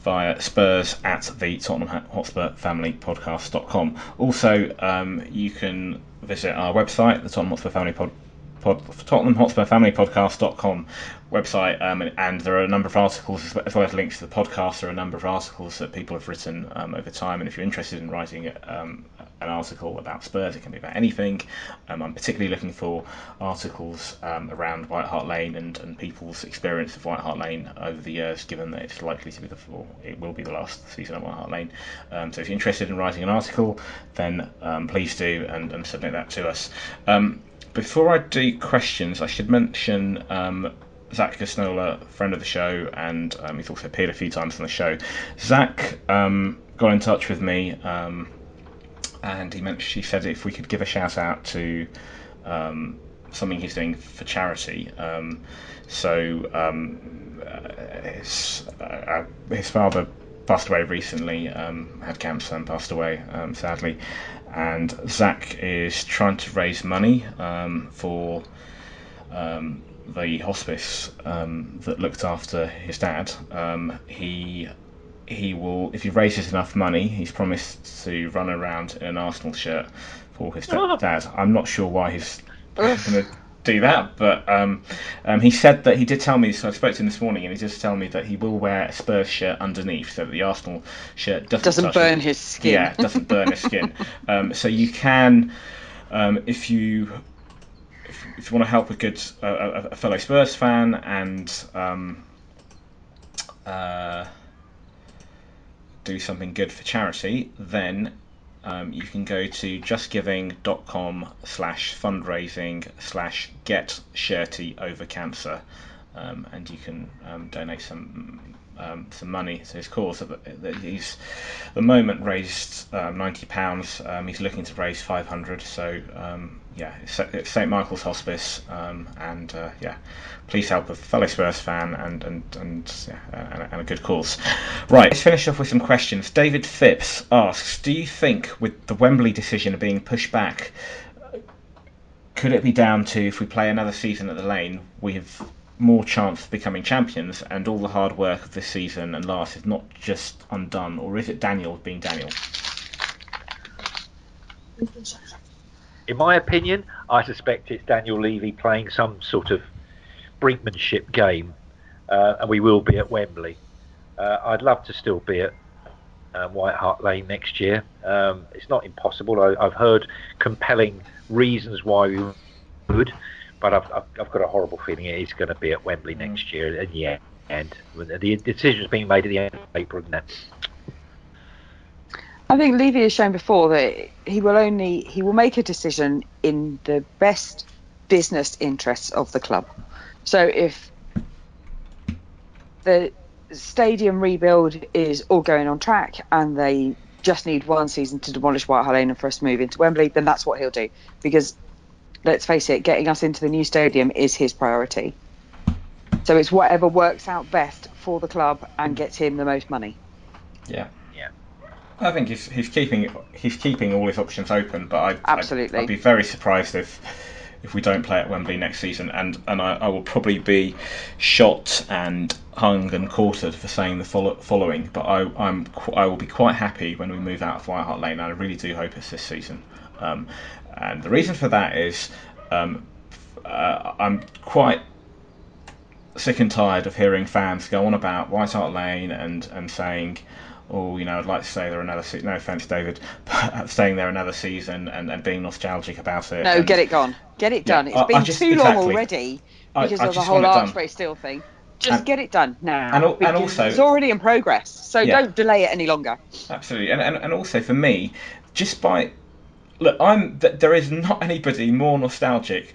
via spurs at the Tottenham Hotspur Family Podcast.com. Also, um, you can visit our website, the Tottenham Hotspur Family Pod. Pod, Tottenham Hotspur Family Podcast.com website, um, and, there are a number of articles as well, as links to the podcast. There are a number of articles that people have written um, over time, and if you're interested in writing um, an article about Spurs, it can be about anything. Um, I'm particularly looking for articles um, around White Hart Lane and, and people's experience of White Hart Lane over the years, given that it's likely to be the or it will be the last season of White Hart Lane. Um, so if you're interested in writing an article, then please do and, and submit that to us. Um, before I do questions, I should mention um, Zach Gasnola, friend of the show, and um, he's also appeared a few times on the show. Zach um, got in touch with me, um, and he mentioned he said if we could give a shout out to um, something he's doing for charity. Um, so um, uh, his uh, his father passed away recently, had cancer and passed away sadly, and Zach is trying to raise money um, for um, the hospice um, that looked after his dad. Um, he he will, if he raises enough money, he's promised to run around in an Arsenal shirt for his da- Oh. dad. I'm not sure why he's going to do that, but um, um, he said that he did tell me. So I spoke to him this morning, and he just told me that he will wear a Spurs shirt underneath, so that the Arsenal shirt doesn't Doesn't burn him. his skin. Yeah, doesn't burn his skin. Um, so you can, um, if you if, if you want to help a good uh, a, a fellow Spurs fan and um, uh, do something good for charity, then um, you can go to justgiving.com slash fundraising slash get shirty over cancer um, and you can um, donate some um, some money to his cause. So that- He's at the moment raised um, ninety pounds. Um, he's looking to raise five hundred. So um, yeah, it's St Michael's Hospice, um, and uh, yeah, please help a fellow Spurs fan and and and, yeah, and, and a good cause. Right, let's finish off with some questions. David Phipps asks, do you think with the Wembley decision being pushed back? Could it be down to if we play another season at the lane, we have more chance of becoming champions, and all the hard work of this season and last is not just undone, or is it Daniel being Daniel? In my opinion, I suspect it's Daniel Levy playing some sort of brinkmanship game, uh, and we will be at Wembley. Uh, I'd love to still be at um, White Hart Lane next year. Um, it's not impossible. I, I've heard compelling reasons why we would, but I've, I've, I've got a horrible feeling it is going to be at Wembley mm. next year. And yeah, and the decision's being made at the end of April, isn't it? I think Levy has shown before that he will only he will make a decision in the best business interests of the club. So if the stadium rebuild is all going on track and they just need one season to demolish White Hart Lane and for us to move into Wembley, then that's what he'll do. Because let's face it, getting us into the new stadium is his priority. So it's whatever works out best for the club and gets him the most money. Yeah. Yeah. I think he's, he's keeping he's keeping all his options open, but I Absolutely. I'd, I'd be very surprised if if we don't play at Wembley next season, and and I, I will probably be shot and hung and quartered for saying the follow, following. But I I'm qu- I will be quite happy when we move out of White Hart Lane, and I really do hope it's this season. Um, and the reason for that is um, uh, I'm quite sick and tired of hearing fans go on about White Hart Lane and and saying. Oh, you know, I'd like to stay there another. Se- no offense, David, but staying there another season and, and being nostalgic about it. No, and- get it gone. Get it Yeah, done. It's I- I been just- too long exactly. already because I of the whole want it done. Archway Steel thing. Just And- get it done now. and and also- it's already in progress. So Yeah. don't delay it any longer. Absolutely, and, and and also for me, just by look, I'm th- there is not anybody more nostalgic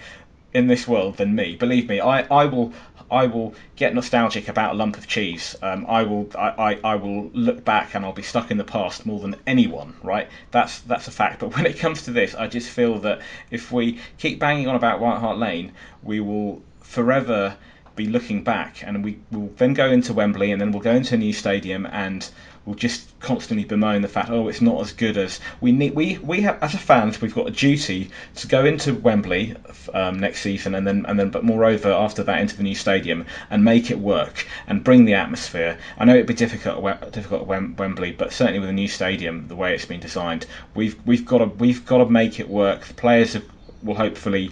in this world than me. Believe me, I, I will I will get nostalgic about a lump of cheese. Um, I will I, I, I will look back and I'll be stuck in the past more than anyone. Right? That's that's a fact. But when it comes to this, I just feel that if we keep banging on about White Hart Lane, we will forever be looking back, and we will then go into Wembley, and then we'll go into a new stadium, and we'll just constantly bemoan the fact, oh, it's not as good as we need. We we have as a fans, we've got a duty to go into Wembley um, next season, and then and then, but moreover, after that, into the new stadium and make it work and bring the atmosphere. I know it'd be difficult difficult at Wembley, but certainly with a new stadium, the way it's been designed, we've we've got to we've got to make it work. The players have, will hopefully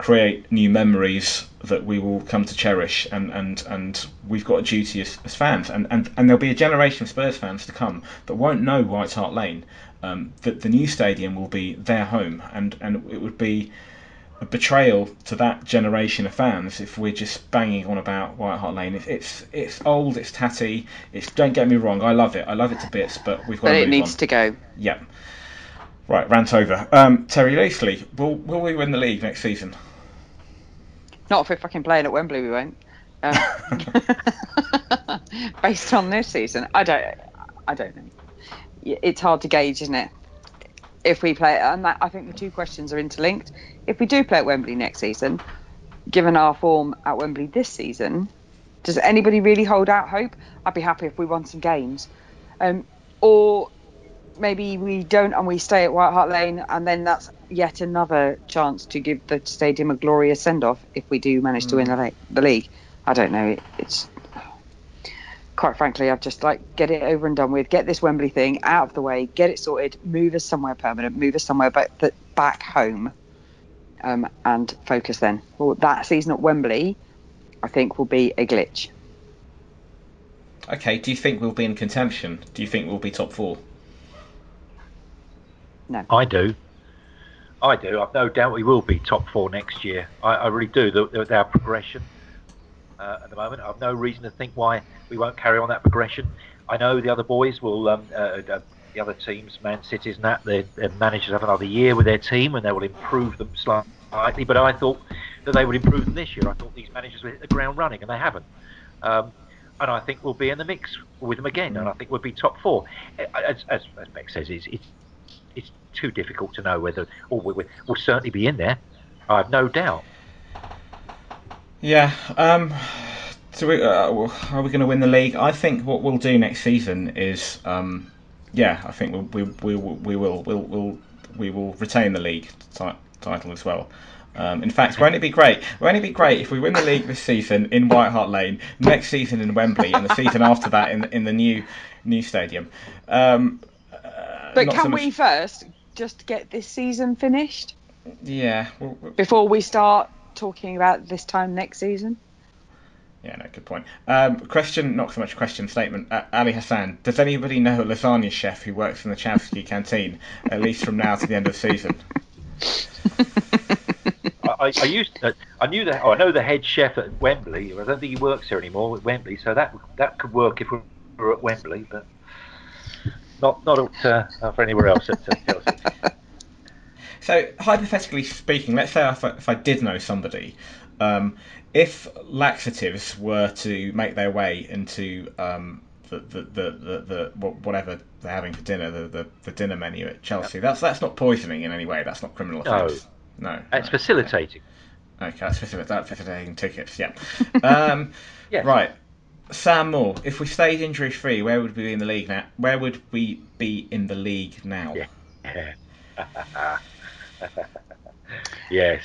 create new memories that we will come to cherish and and and we've got a duty as, as fans. And, and and there'll be a generation of Spurs fans to come that won't know White Hart Lane. Um, that the new stadium will be their home. And and it would be a betrayal to that generation of fans if we're just banging on about White Hart Lane. It's it's, it's old it's tatty it's don't get me wrong I love it. I love it to bits but we've got But to it needs on. to go. yeah. Right rant over. Um, Terry Lacey will will we win the league next season Not if we're fucking playing at Wembley, we won't. Um, based on this season, I don't. I don't know. It's hard to gauge, isn't it? If we play, and that, I think the two questions are interlinked. If we do play at Wembley next season, given our form at Wembley this season, does anybody really hold out hope? I'd be happy if we won some games, um, or maybe we don't and we stay at White Hart Lane, and then that's yet another chance to give the stadium a glorious send off if we do manage to win the, the league. I don't know. It, it's quite frankly, I've just like get it over and done with. Get this Wembley thing out of the way. Get it sorted. Move us somewhere permanent. Move us somewhere back, back home. um, and focus then. Well, that season at Wembley, I think, will be a glitch. Okay, do you think we'll be in contention? Do you think we'll be top four? No. I do. I do. I've no doubt we will be top four next year. I, I really do. The, the, our progression uh, at the moment, I've no reason to think why we won't carry on that progression. I know the other boys will, um, uh, uh, the other teams, Man City's and that, their, managers have another year with their team and they will improve them slightly. But I thought that they would improve them this year. I thought these managers would hit the ground running, and they haven't. Um, and I think we'll be in the mix with them again, and I think we'll be top four. As, as, as Beck says, it's, it's it's too difficult to know whether, or we, will certainly be in there. I have no doubt. Yeah. Um, so we, uh, are we going to win the league? I think what we'll do next season is, um, yeah, I think we'll, we, we, we will we'll, we'll, we will retain the league t- title as well. Um, in fact, won't it be great? Won't it be great if we win the league this season in White Hart Lane, next season in Wembley, and the season after that in in the new new stadium? Um, but can so we first just get this season finished? Yeah. Before we start talking about this time next season. Yeah, no, good point. Um, question, not so much question, statement. Uh, Ali Hassan, does anybody know a lasagna chef who works in the Chelsea canteen, at least from now to the end of the season? I, I, used to, I knew that oh, I know the head chef at Wembley. I don't think he works there anymore at Wembley, so that that could work if we were at Wembley, but not not at, uh, for anywhere else at Chelsea. So hypothetically speaking, let's say if I, if I did know somebody, um, if laxatives were to make their way into um, the, the, the, the, whatever they're having for dinner, the, the, the dinner menu at Chelsea, yep. that's that's not poisoning in any way. That's not criminal offence. No. No, it's no, facilitating. Okay, that's facilitating, facilitating tickets. Yeah. Um, yes. Right, Sam Moore. If we stayed injury free, where would we be in the league now? Where would we be in the league now? Yeah. yes.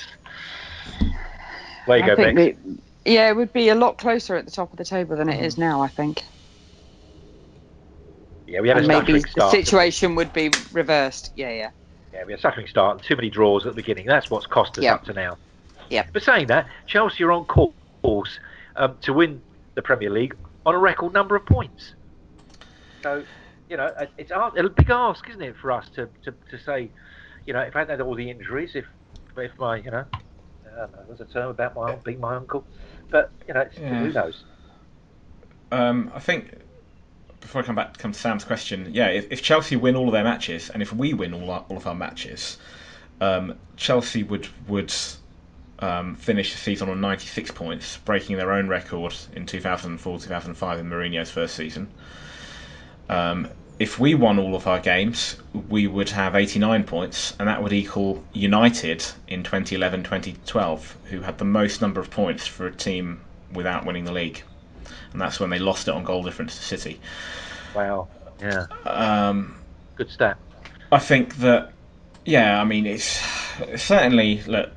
Where you I go, think we, Yeah, it would be a lot closer at the top of the table than it is now. I think. Yeah, we had and a maybe the situation would be reversed. Yeah, yeah. Yeah, we had a suffering start and too many draws at the beginning. That's what's cost us yep. up to now. Yeah. But saying that, Chelsea are on course um, to win the Premier League on a record number of points. So, you know, it's a big ask, isn't it, for us to, to, to say, you know, if I had all the injuries, if if my, you know, know, there's a term about my being my uncle, but you know, yeah. who knows? Um, I think before I come back come to Sam's question, yeah, if, if Chelsea win all of their matches and if we win all our, all of our matches, um, Chelsea would would um, finish the season on 96 points, breaking their own record in 2004-2005 in Mourinho's first season. Um, if we won all of our games, we would have 89 points, and that would equal United in 2011-2012, who had the most number of points for a team without winning the league and that's when they lost it on goal difference to City. Wow. Yeah. Um, Good stat. I think that, yeah, I mean, it's certainly look.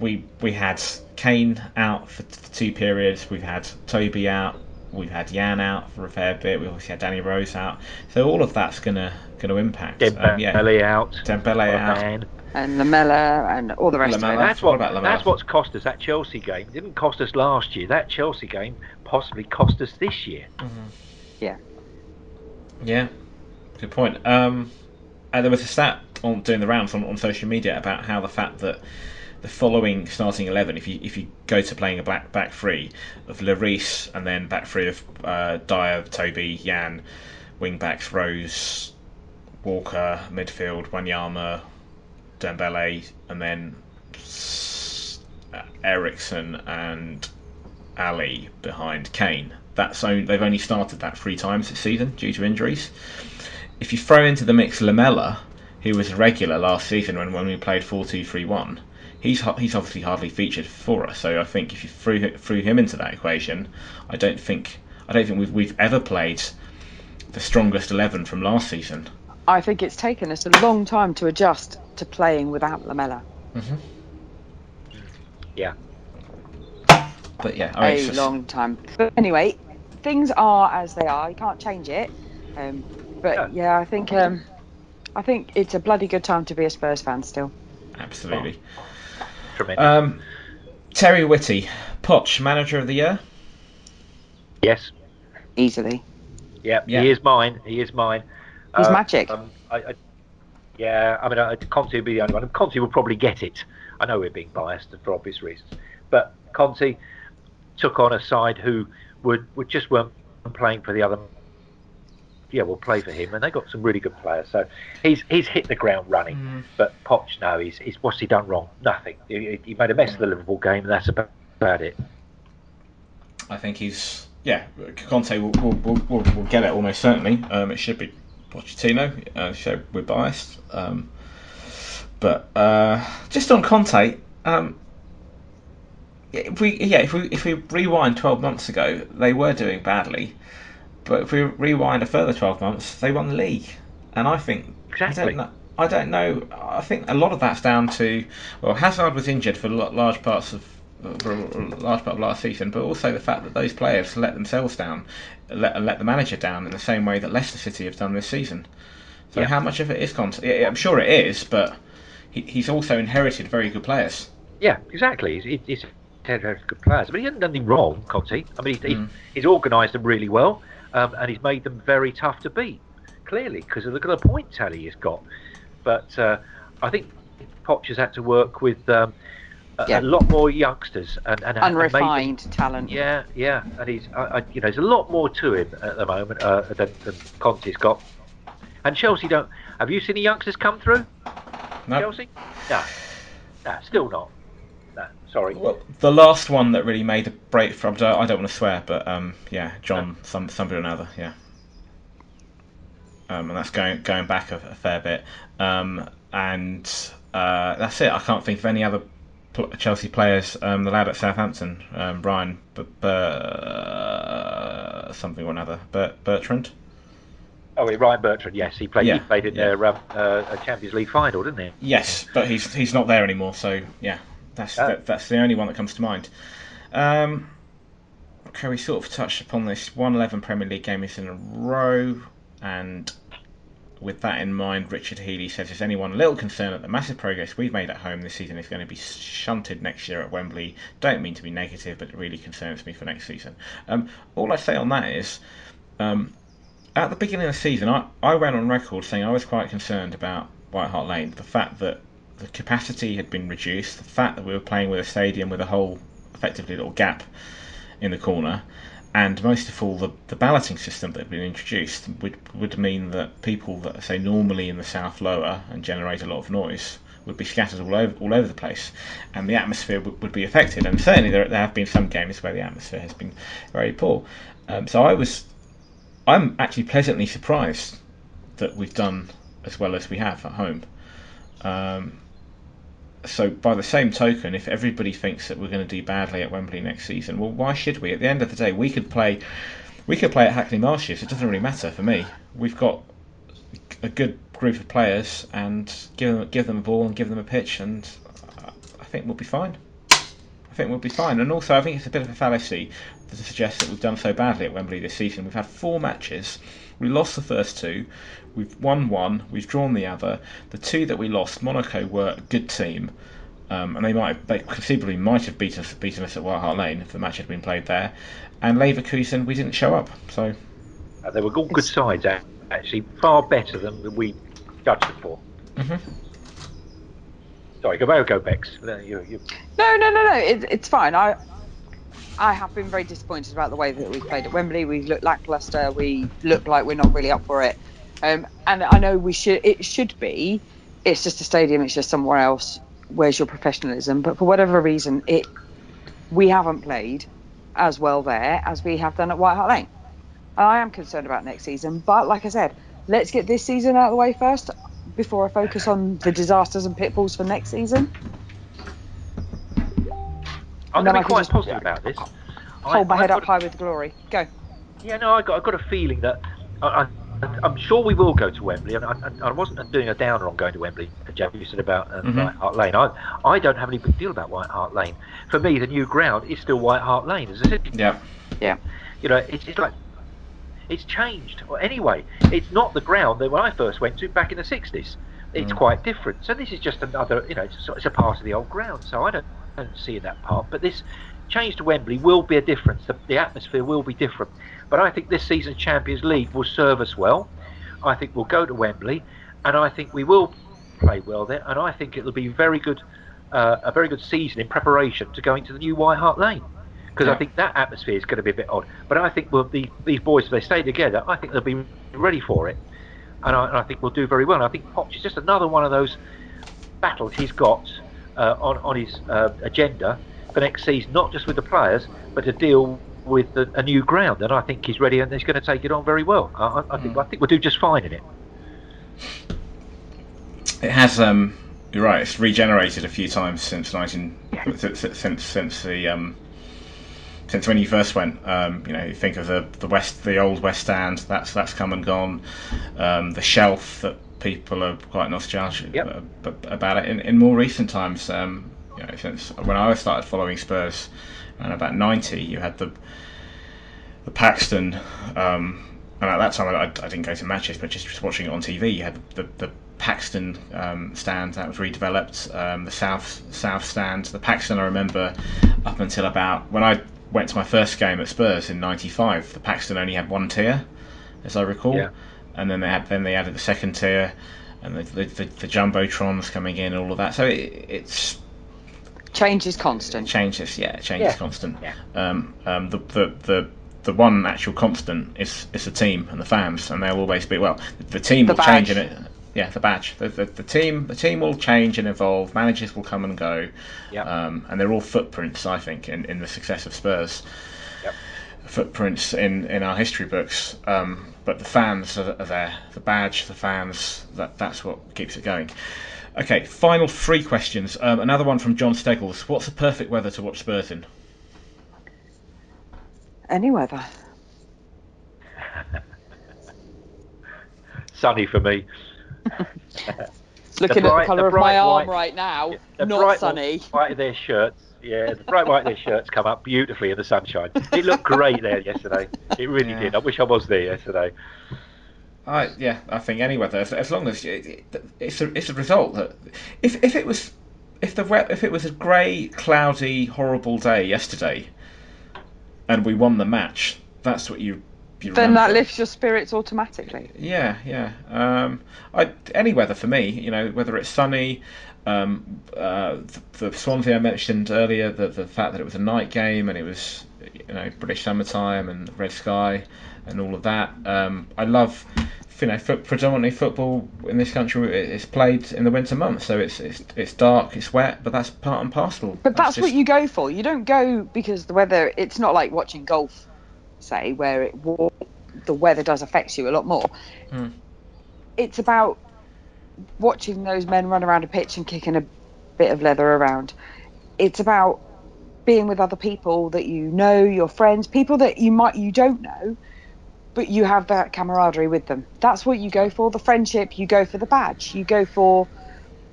We we had Kane out for, for two periods. We've had Toby out. We've had Jan out for a fair bit. We've obviously had Danny Rose out. So all of that's gonna gonna impact. Dembele um, yeah. out. Dembele out. Man and Lamela and all the rest Lamela. of it. That's what, what that's what's cost us that Chelsea game. It didn't cost us last year. That Chelsea game possibly cost us this year. Mm-hmm. Yeah. Yeah. Good point. Um, and there was a stat on doing the rounds on, on social media about how the fact that the following starting eleven, if you if you go to playing a back back three of Lloris and then back three of uh, Dier, Toby, Jan, wing backs Rose, Walker, midfield Wanyama, Dembele, and then Eriksen and Alli behind Kane. That's only, they've only started that three times this season due to injuries. If you throw into the mix Lamela, who was a regular last season when, when we played 4-2-3-1, he's he's obviously hardly featured for us. So I think if you threw threw him into that equation, I don't think I don't think we've we've ever played the strongest eleven from last season. I think it's taken us a long time to adjust to playing without Lamela. Mm-hmm. Yeah. But yeah, I mean, a just... long time. But anyway, things are as they are. You can't change it. Um, but yeah. yeah, I think um, I think it's a bloody good time to be a Spurs fan still. Absolutely. Tremendous. Um, Terry Whitty, Poch, manager of the year. yes, Easily. yeah, Yeah. he is mine. He is mine. He's Uh, magic. Um, I, I, yeah, I mean, uh, Conte would be the only one. And Conte will probably get it. I know we're being biased for obvious reasons, but Conte took on a side who would, would just weren't playing for the other. Yeah, we'll play for him, and they got some really good players. So he's he's hit the ground running. Mm. But Poch, no, he's, he's what's he done wrong? Nothing. He, he made a mess of the Liverpool game, and that's about, about it. I think he's yeah. Conte will will, will, will, get it almost certainly. Um, it should be Pochettino. Uh, so we're biased. Um, but uh, just on Conte, um, if we yeah if we if we rewind twelve months ago, they were doing badly. But if we rewind a further twelve months, they won the league, and I think I don't know. I don't know. I think a lot of that's down to well, Hazard was injured for large parts of for a large part of last season, but also the fact that those players let themselves down, let let the manager down in the same way that Leicester City have done this season. So Yeah. how much of it is Conte? I'm sure it is, but he, he's also inherited very good players. Yeah, exactly. He's, he's very good players, but he hasn't done anything wrong, Conte. I mean, he's, Mm. he's organised them really well, um, and he's made them very tough to beat. Clearly, because of the, the point tally he's got. But uh, I think Poch has had to work with um, a, Yeah. a lot more youngsters and, and, and them- Unrefined talent. Yeah, yeah, and he's, I, I, you know, there's a lot more to him at the moment uh, than, than Conte's got. And Chelsea don't. Have you seen the youngsters come through? No. Chelsea? No, no, still not. No, sorry. Well, the last one that really made a break from I don't, want to swear, but um, yeah, John some somebody or another, yeah. Um, and that's going going back a, a fair bit. Um, and uh, that's it. I can't think of any other pl- Chelsea players. Um, the lad at Southampton, um, Brian, B- B- uh, something or another, Bert, Bertrand. Oh, Ryan Bertrand. Yes, he played. Yeah, he played in yeah. their um, uh, a Champions League final, didn't he? Yes, but he's he's not there anymore. So yeah, that's Oh. that, that's the only one that comes to mind. Um, okay, we sort of touched upon this. One eleven Premier League games in a row, and with that in mind, Richard Healy says, "Is anyone a little concerned that the massive progress we've made at home this season is going to be shunted next year at Wembley? Don't mean to be negative, but it really concerns me for next season." Um, all I say on that is. Um, at the beginning of the season, I, I went on record saying I was quite concerned about White Hart Lane. The fact that the capacity had been reduced, the fact that we were playing with a stadium with a whole, effectively, little gap in the corner, and most of all, the, the balloting system that had been introduced would, would mean that people that, say, normally in the south lower and generate a lot of noise would be scattered all over, all over the place, and the atmosphere would, would be affected. And certainly, there, there have been some games where the atmosphere has been very poor. Um, so I was I'm actually pleasantly surprised that we've done as well as we have at home. Um, so, by the same token, if everybody thinks that we're going to do badly at Wembley next season, well, why should we? At the end of the day, we could play, we could play at Hackney Marshes. It doesn't really matter for me. We've got a good group of players, and give them give them a ball and give them a pitch, and I think we'll be fine. I think we'll be fine. And also, I think it's a bit of a fallacy to suggest that we've done so badly at Wembley this season. We've had four matches. We lost the first two. We've won one. We've drawn the other. The two that we lost, Monaco were a good team, um, and they might they conceivably might have beaten us beaten us at White Hart Lane if the match had been played there. And Leverkusen, we didn't show up. So Uh, they were all good sides, a- actually, far better than we judged them for. mhm. Sorry, go back, go Bex. Uh, You, you, No, no, no, no. It, it's fine. I I have been very disappointed about the way that we played at Wembley. We look lackluster. We look like we're not really up for it. Um, and I know we should. It should be. It's just a stadium. It's just somewhere else. Where's your professionalism? But for whatever reason, it we haven't played as well there as we have done at White Hart Lane. And I am concerned about next season. But like I said, let's get this season out of the way first before I focus on the disasters and pitfalls for next season. I'm going to be quite just positive about this. I- Hold my I've head up a- high with glory. Go. Yeah, no, I got, I got a feeling that I, I, I'm sure we will go to Wembley. And I, I, I wasn't doing a downer on going to Wembley. Jeff, you said about uh, Mhm. White Hart Lane. I, I don't have any big deal about White Hart Lane. For me, the new ground is still White Hart Lane. As I said, yeah. you know, it's, it's like it's changed. Well, anyway, it's not the ground that when I first went to back in the '60s. It's Mm. quite different. So this is just another, you know, it's, it's a part of the old ground. So I don't, don't see that part. But this change to Wembley will be a difference. The, the atmosphere will be different. But I think this season's Champions League will serve us well. I think we'll go to Wembley, and I think we will play well there. And I think it'll be very good, uh, a very good season in preparation to going to the new White Hart Lane. Because Yeah. I think that atmosphere is going to be a bit odd. But I think we'll, the, these boys, if they stay together, I think they'll be ready for it and I, and I think we'll do very well. And I think Poch is just another one of those battles he's got uh, on on his uh, agenda for next season, not just with the players, but to deal with the, a new ground. And I think he's ready and he's going to take it on very well. I, I, think I think we'll do just fine in it. It has. Um, you're right. It's regenerated a few times since 19. Yeah. Since since since the um, since when you first went. Um, you know, you think of the the west, the old West Stand. That's that's come and gone. Um, the shelf that people are quite nostalgic Yep. about it. In, in more recent times, um, you know, since when I started following Spurs, around about 90, you had the the Paxton. Um, and at that time, I, I didn't go to matches, but just, just watching it on TV, you had the, the Paxton um, stand that was redeveloped, um, the South South stand. The Paxton, I remember up until about when I went to my first game at Spurs in '95. The Paxton only had one tier, as I recall, Yeah. and then they had then they added the second tier, and the the, the, the jumbotrons coming in, and all of that. So it, it's Change is constant. changes. Yeah, change Yeah. is constant. Yeah. Um, um, the, the the the one actual constant is is the team and the fans, and they'll always be well. The team The will change badge. in it. Yeah, the badge. The, the, the team the team will change and evolve. Managers will come and go. Yeah. Um, and they're all footprints, I think, in, in the success of Spurs. Yep. Footprints in, in our history books. Um, but the fans are, are there. The badge, the fans. That that's what keeps it going. Okay, final three questions. Um, another one from John Steggles. What's the perfect weather to watch Spurs in? Any weather. Sunny for me. Looking bright- at the colour the of my arm white- right now, The not bright sunny. white of their shirts. Yeah, the bright white of their shirts come up beautifully in the sunshine. It looked great there yesterday. It really Yeah. did. I wish I was there yesterday. I yeah, I think any weather as, as long as it, it, it's a it's a result that if if it was if the if it was a grey, cloudy, horrible day yesterday, and we won the match, that's what you. you Then that lifts your spirits automatically. Yeah, yeah. Um, I, any weather for me, you know, whether it's sunny, um, uh, the, the Swansea I mentioned earlier, the the fact that it was a night game and it was, you know, British summertime and red sky and all of that. Um, I love, you know, foot, predominantly football in this country is played in the winter months, so it's it's it's dark, it's wet, but that's part and parcel. But that's, just- what you go for. You don't go because the weather. It's not like watching golf, say, where it the weather does affect you a lot more. Hmm. It's about watching those men run around a pitch and kicking a bit of leather around. It's about being with other people that you know, your friends, people that you might you don't know, but you have that camaraderie with them. That's what you go for. The friendship. You go for the badge. You go for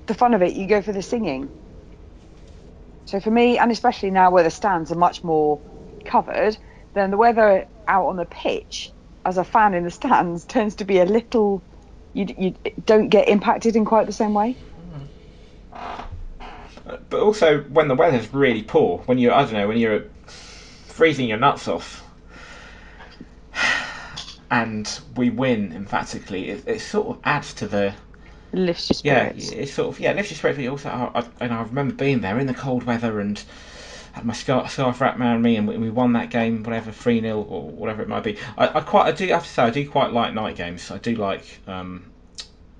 the fun of it. You go for the singing. So for me, and especially now where the stands are much more covered, then the weather out on the pitch as a fan in the stands tends to be a little. You, you don't get impacted in quite the same way. But also when the weather's really poor, when you're I don't know, when you're freezing your nuts off, and we win emphatically, it, it sort of adds to the It lifts your spirits. yeah, it's sort of yeah, it lifts your spirits. But you also, I, I, and I remember being there in the cold weather and had my scarf, scarf wrapped around me, and we, we won that game, whatever three 0 or whatever it might be. I, I quite, I do have to say, I do quite like night games. I do like um,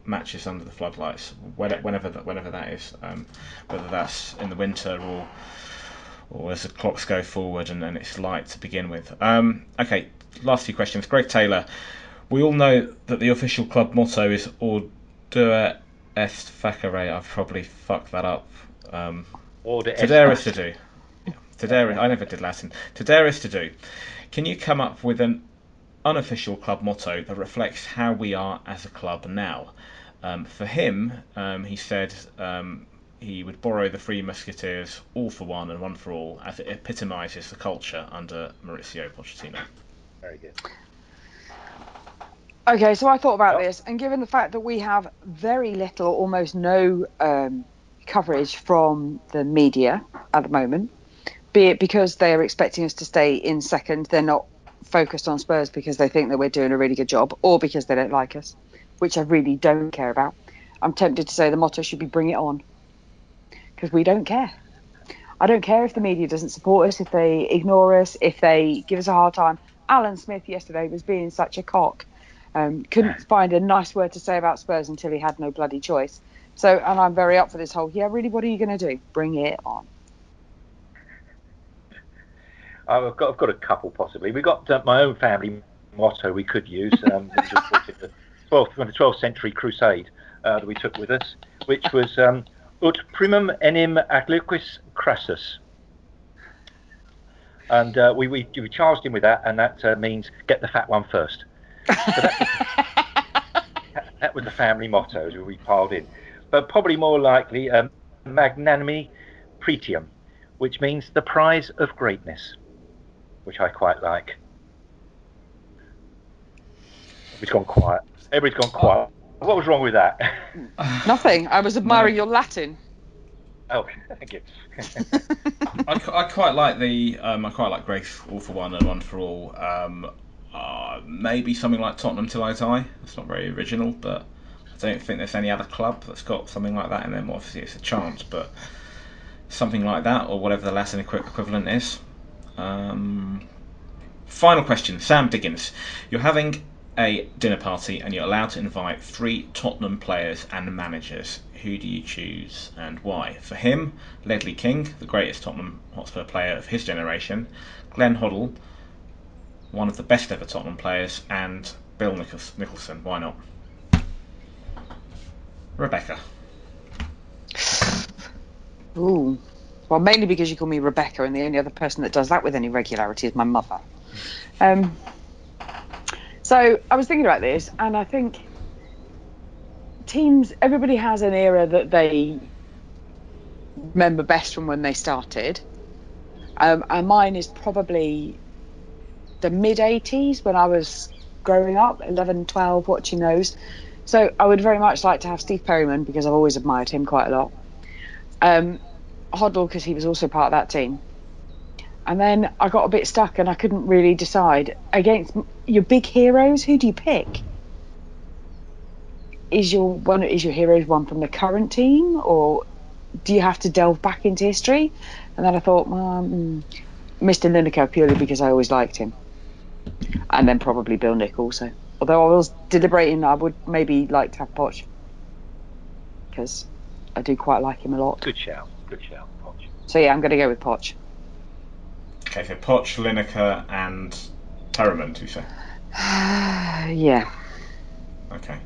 matches under the floodlights, whenever that, whenever that is, um, whether that's in the winter or or as the clocks go forward and, and it's light to begin with. Um, okay, last few questions. Greg Taylor, we all know that the official club motto is Ordua est facere. I've probably fucked that up. Um, Order Tadere is to do. Tadere, I never did Latin. Tadere is to do. Can you come up with an unofficial club motto that reflects how we are as a club now? Um, for him, um, he said um, he would borrow the Three Musketeers, all for one and one for all, as it epitomises the culture under Mauricio Pochettino. Very good. Okay, so I thought about Yep. this, and given the fact that we have very little, almost no um, coverage from the media at the moment, be it because they are expecting us to stay in second, they're not focused on Spurs because they think that we're doing a really good job, or because they don't like us, which I really don't care about. I'm tempted to say the motto should be "Bring it on," because we don't care. I don't care if the media doesn't support us, if they ignore us, if they give us a hard time. Alan Smith yesterday was being such a cock. Um, couldn't find a nice word to say about Spurs until he had no bloody choice. So, and I'm very up for this whole. Yeah, really, what are you going to do? Bring it on. I've got, I've got a couple possibly. We've got uh, my own family motto we could use, um, which was brought in the 12th, from the 12th century crusade uh, that we took with us, which was um, Ut primum enim agliquis crassus. And uh, we, we, we charged him with that, and that uh, means get the fat one first. So that, that was the family motto as we piled in. But probably more likely, um, magnanimi pretium, which means the prize of greatness which I quite like. Everybody's gone quiet. Everybody's gone quiet. What was wrong with that? Nothing. I was admiring your Latin. Oh, thank you. I, I quite like the um, I quite like Grace all for one and one for all. Um, uh, maybe something like Tottenham till I die. It's not very original, but I don't think there's any other club that's got something like that. in them. obviously it's a chance, but something like that or whatever the Latin equi- equivalent is. Um, final question, Sam Diggins. You're having a dinner party and you're allowed to invite three Tottenham players and managers. Who do you choose and why? For him, Ledley King, the greatest Tottenham Hotspur player of his generation, Glenn Hoddle, one of the best ever Tottenham players, and Bill Nichol- Nicholson. Why not? Rebecca. Ooh. Well, mainly because you call me Rebecca, and the only other person that does that with any regularity is my mother. Um, so I was thinking about this, and I think teams, everybody has an era that they remember best from when they started. Um, and mine is probably the mid 80s when I was growing up, 11, 12, watching those. So I would very much like to have Steve Perryman because I've always admired him quite a lot. Um, Hoddle because he was also part of that team. And then I got a bit stuck and I couldn't really decide against your big heroes. Who do you pick? Is your one is your heroes one from the current team, or do you have to delve back into history? And then I thought, well, mm, Mr. Lineker purely because I always liked him, and then probably Bill Nick also. Although I was deliberating, I would maybe like to have Poch because I do quite like him a lot. Good shout. Good shout, Poch. So yeah, I'm going to go with Poch. Okay, so Poch, Lineker, and Perryman, do you say? yeah. Okay.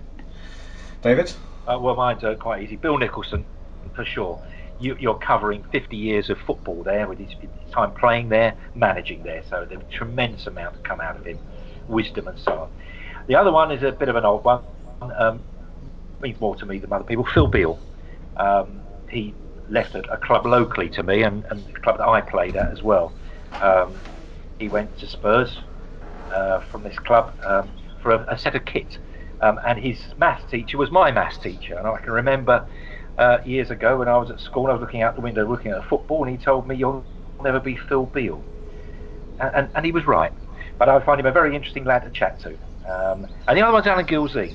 David? Uh, well, mine's uh, quite easy. Bill Nicholson, for sure. You, you're covering 50 years of football there with his, his time playing there, managing there. So there's a tremendous amount to come out of him, wisdom and so on. The other one is a bit of an old one. Um, means more to me than other people. Phil Beal. Um, he left a, a club locally to me and, and the club that I played at as well. Um, he went to Spurs uh, from this club um, for a, a set of kit. Um, and his maths teacher was my maths teacher. And I can remember uh, years ago when I was at school, I was looking out the window looking at a football, and he told me, You'll never be Phil Beal. And, and, and he was right. But I find him a very interesting lad to chat to. Um, and the other one's Alan Gilzean.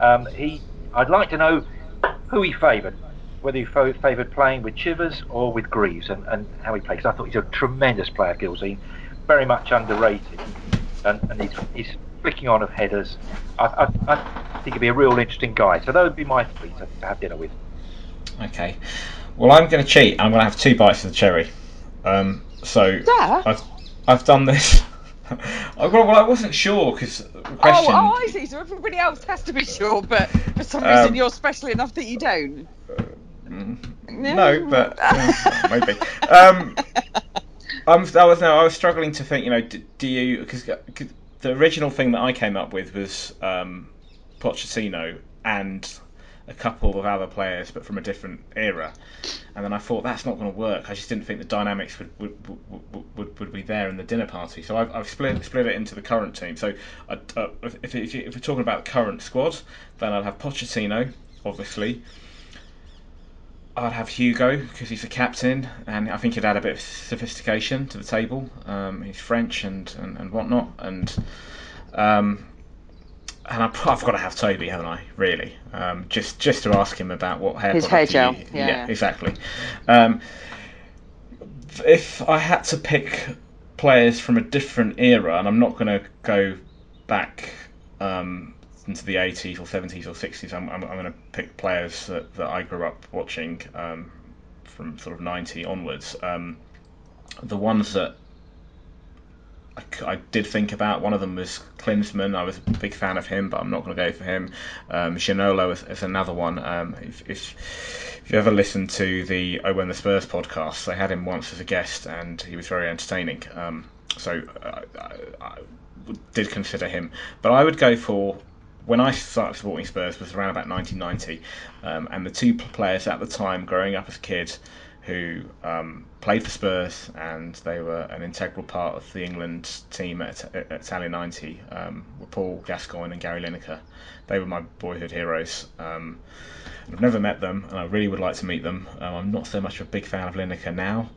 Um, he, I'd like to know who he favoured, whether he favoured playing with Chivers or with Greaves, and, and how he played. 'Cause I thought he's a tremendous player, Gilzean, very much underrated, and, and he's, he's flicking on of headers. I, I, I think he'd be a real interesting guy. So that would be my three to, to have dinner with. Okay. Well, I'm going to cheat. I'm going to have two bites of the cherry. Um, so Dad? I've I've done this. I, well, I wasn't sure because question. Oh, oh, I see. So everybody else has to be sure, but for some reason Um, you're special enough that you don't. Mm, No. No, but uh, maybe. Um, I'm, I was no, I was struggling to think. You know, do, do you because the original thing that I came up with was um, Pochettino and a couple of other players, but from a different era. And then I thought that's not going to work. I just didn't think the dynamics would would, would, would, would be there in the dinner party. So I've, I've split split it into the current team. So I, uh, if, if, if we're talking about the current squad, then I'd have Pochettino, obviously. I'd have Hugo because he's the captain, and I think he'd add a bit of sophistication to the table. Um, he's French and, and, and whatnot, and um, and I've, I've got to have Toby, haven't I? Really, um, just just to ask him about what hair His hair he- gel, yeah. exactly. Um, if I had to pick players from a different era, and I'm not going to go back um, into the 80s or 70s or 60s, I'm, I'm, I'm going to pick players that, that I grew up watching um, from sort of 90 onwards. Um, the ones that I did think about, one of them was Klinsmann. I was a big fan of him, but I'm not going to go for him. Um, Ginola is, is another one. Um, if, if, if you ever listened to the Oh When the Spurs podcast, they had him once as a guest, and he was very entertaining. Um, so uh, I, I did consider him, but I would go for when I started supporting Spurs was around about 1990, um, and the two players at the time, growing up as a kid, who um, played for Spurs and they were an integral part of the England team at, at Italia 90 um, were Paul Gascoigne and Gary Lineker. They were my boyhood heroes. Um, I've never met them, and I really would like to meet them. Um, I'm not so much a big fan of Lineker now,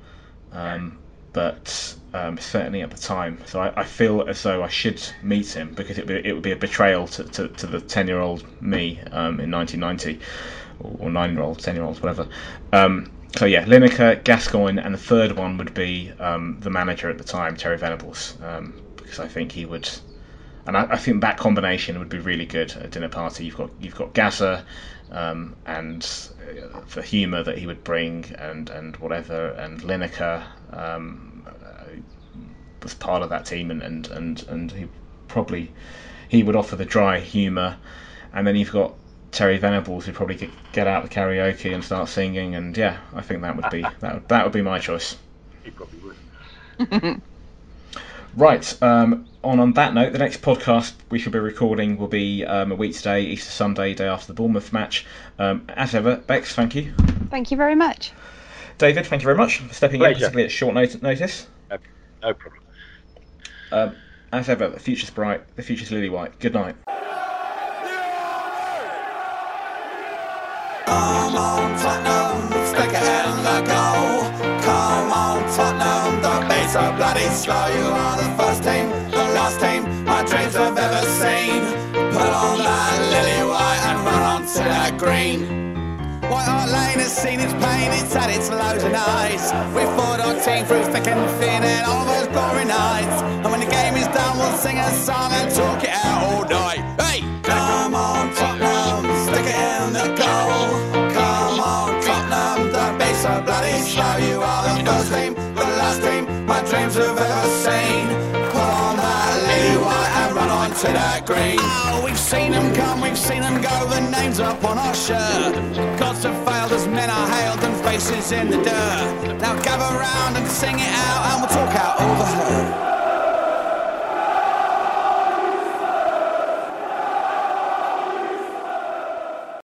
um, but um, certainly at the time. So I, I feel as though I should meet him because it would be, it would be a betrayal to, to, to the 10 year old me um, in 1990, or 9 year old, 10 year olds, whatever. Um, so yeah, Lineker, Gascoigne, and the third one would be um, the manager at the time, Terry Venables, um, because I think he would. And I, I think that combination would be really good at a dinner party. You've got you've got Gaza, um, and uh, the humour that he would bring, and and whatever, and Lineker um, uh, was part of that team, and and and, and he probably he would offer the dry humour, and then you've got Terry Venables who'd probably get, get out the karaoke and start singing, and yeah, I think that would be that would, that would be my choice. He probably would. Right. Um, on on that note, the next podcast we should be recording will be um, a week today, Easter Sunday, day after the Bournemouth match. Um, as ever, Bex, thank you. Thank you very much. David, thank you very much for stepping in, particularly at short not- notice. No, no problem. Um, as ever, the future's bright, the future's lily white. Good night. Come on, Tottenham, stick it in the goal. So bloody slow. You are the first team, the last team my dreams have ever seen. Put on that lily white and run on to that green. White Hart Lane has seen its pain, it's had its lows and. We fought our team through thick and thin and all those glory nights. And when the game is done, we'll sing a song and talk it out oh, all night. To that green. Oh, we've seen them come, we've seen them go, the names up on our shirt. Gods have failed as men are hailed and faces in the dirt. Now gather round and sing it out and we'll talk out all the hurt.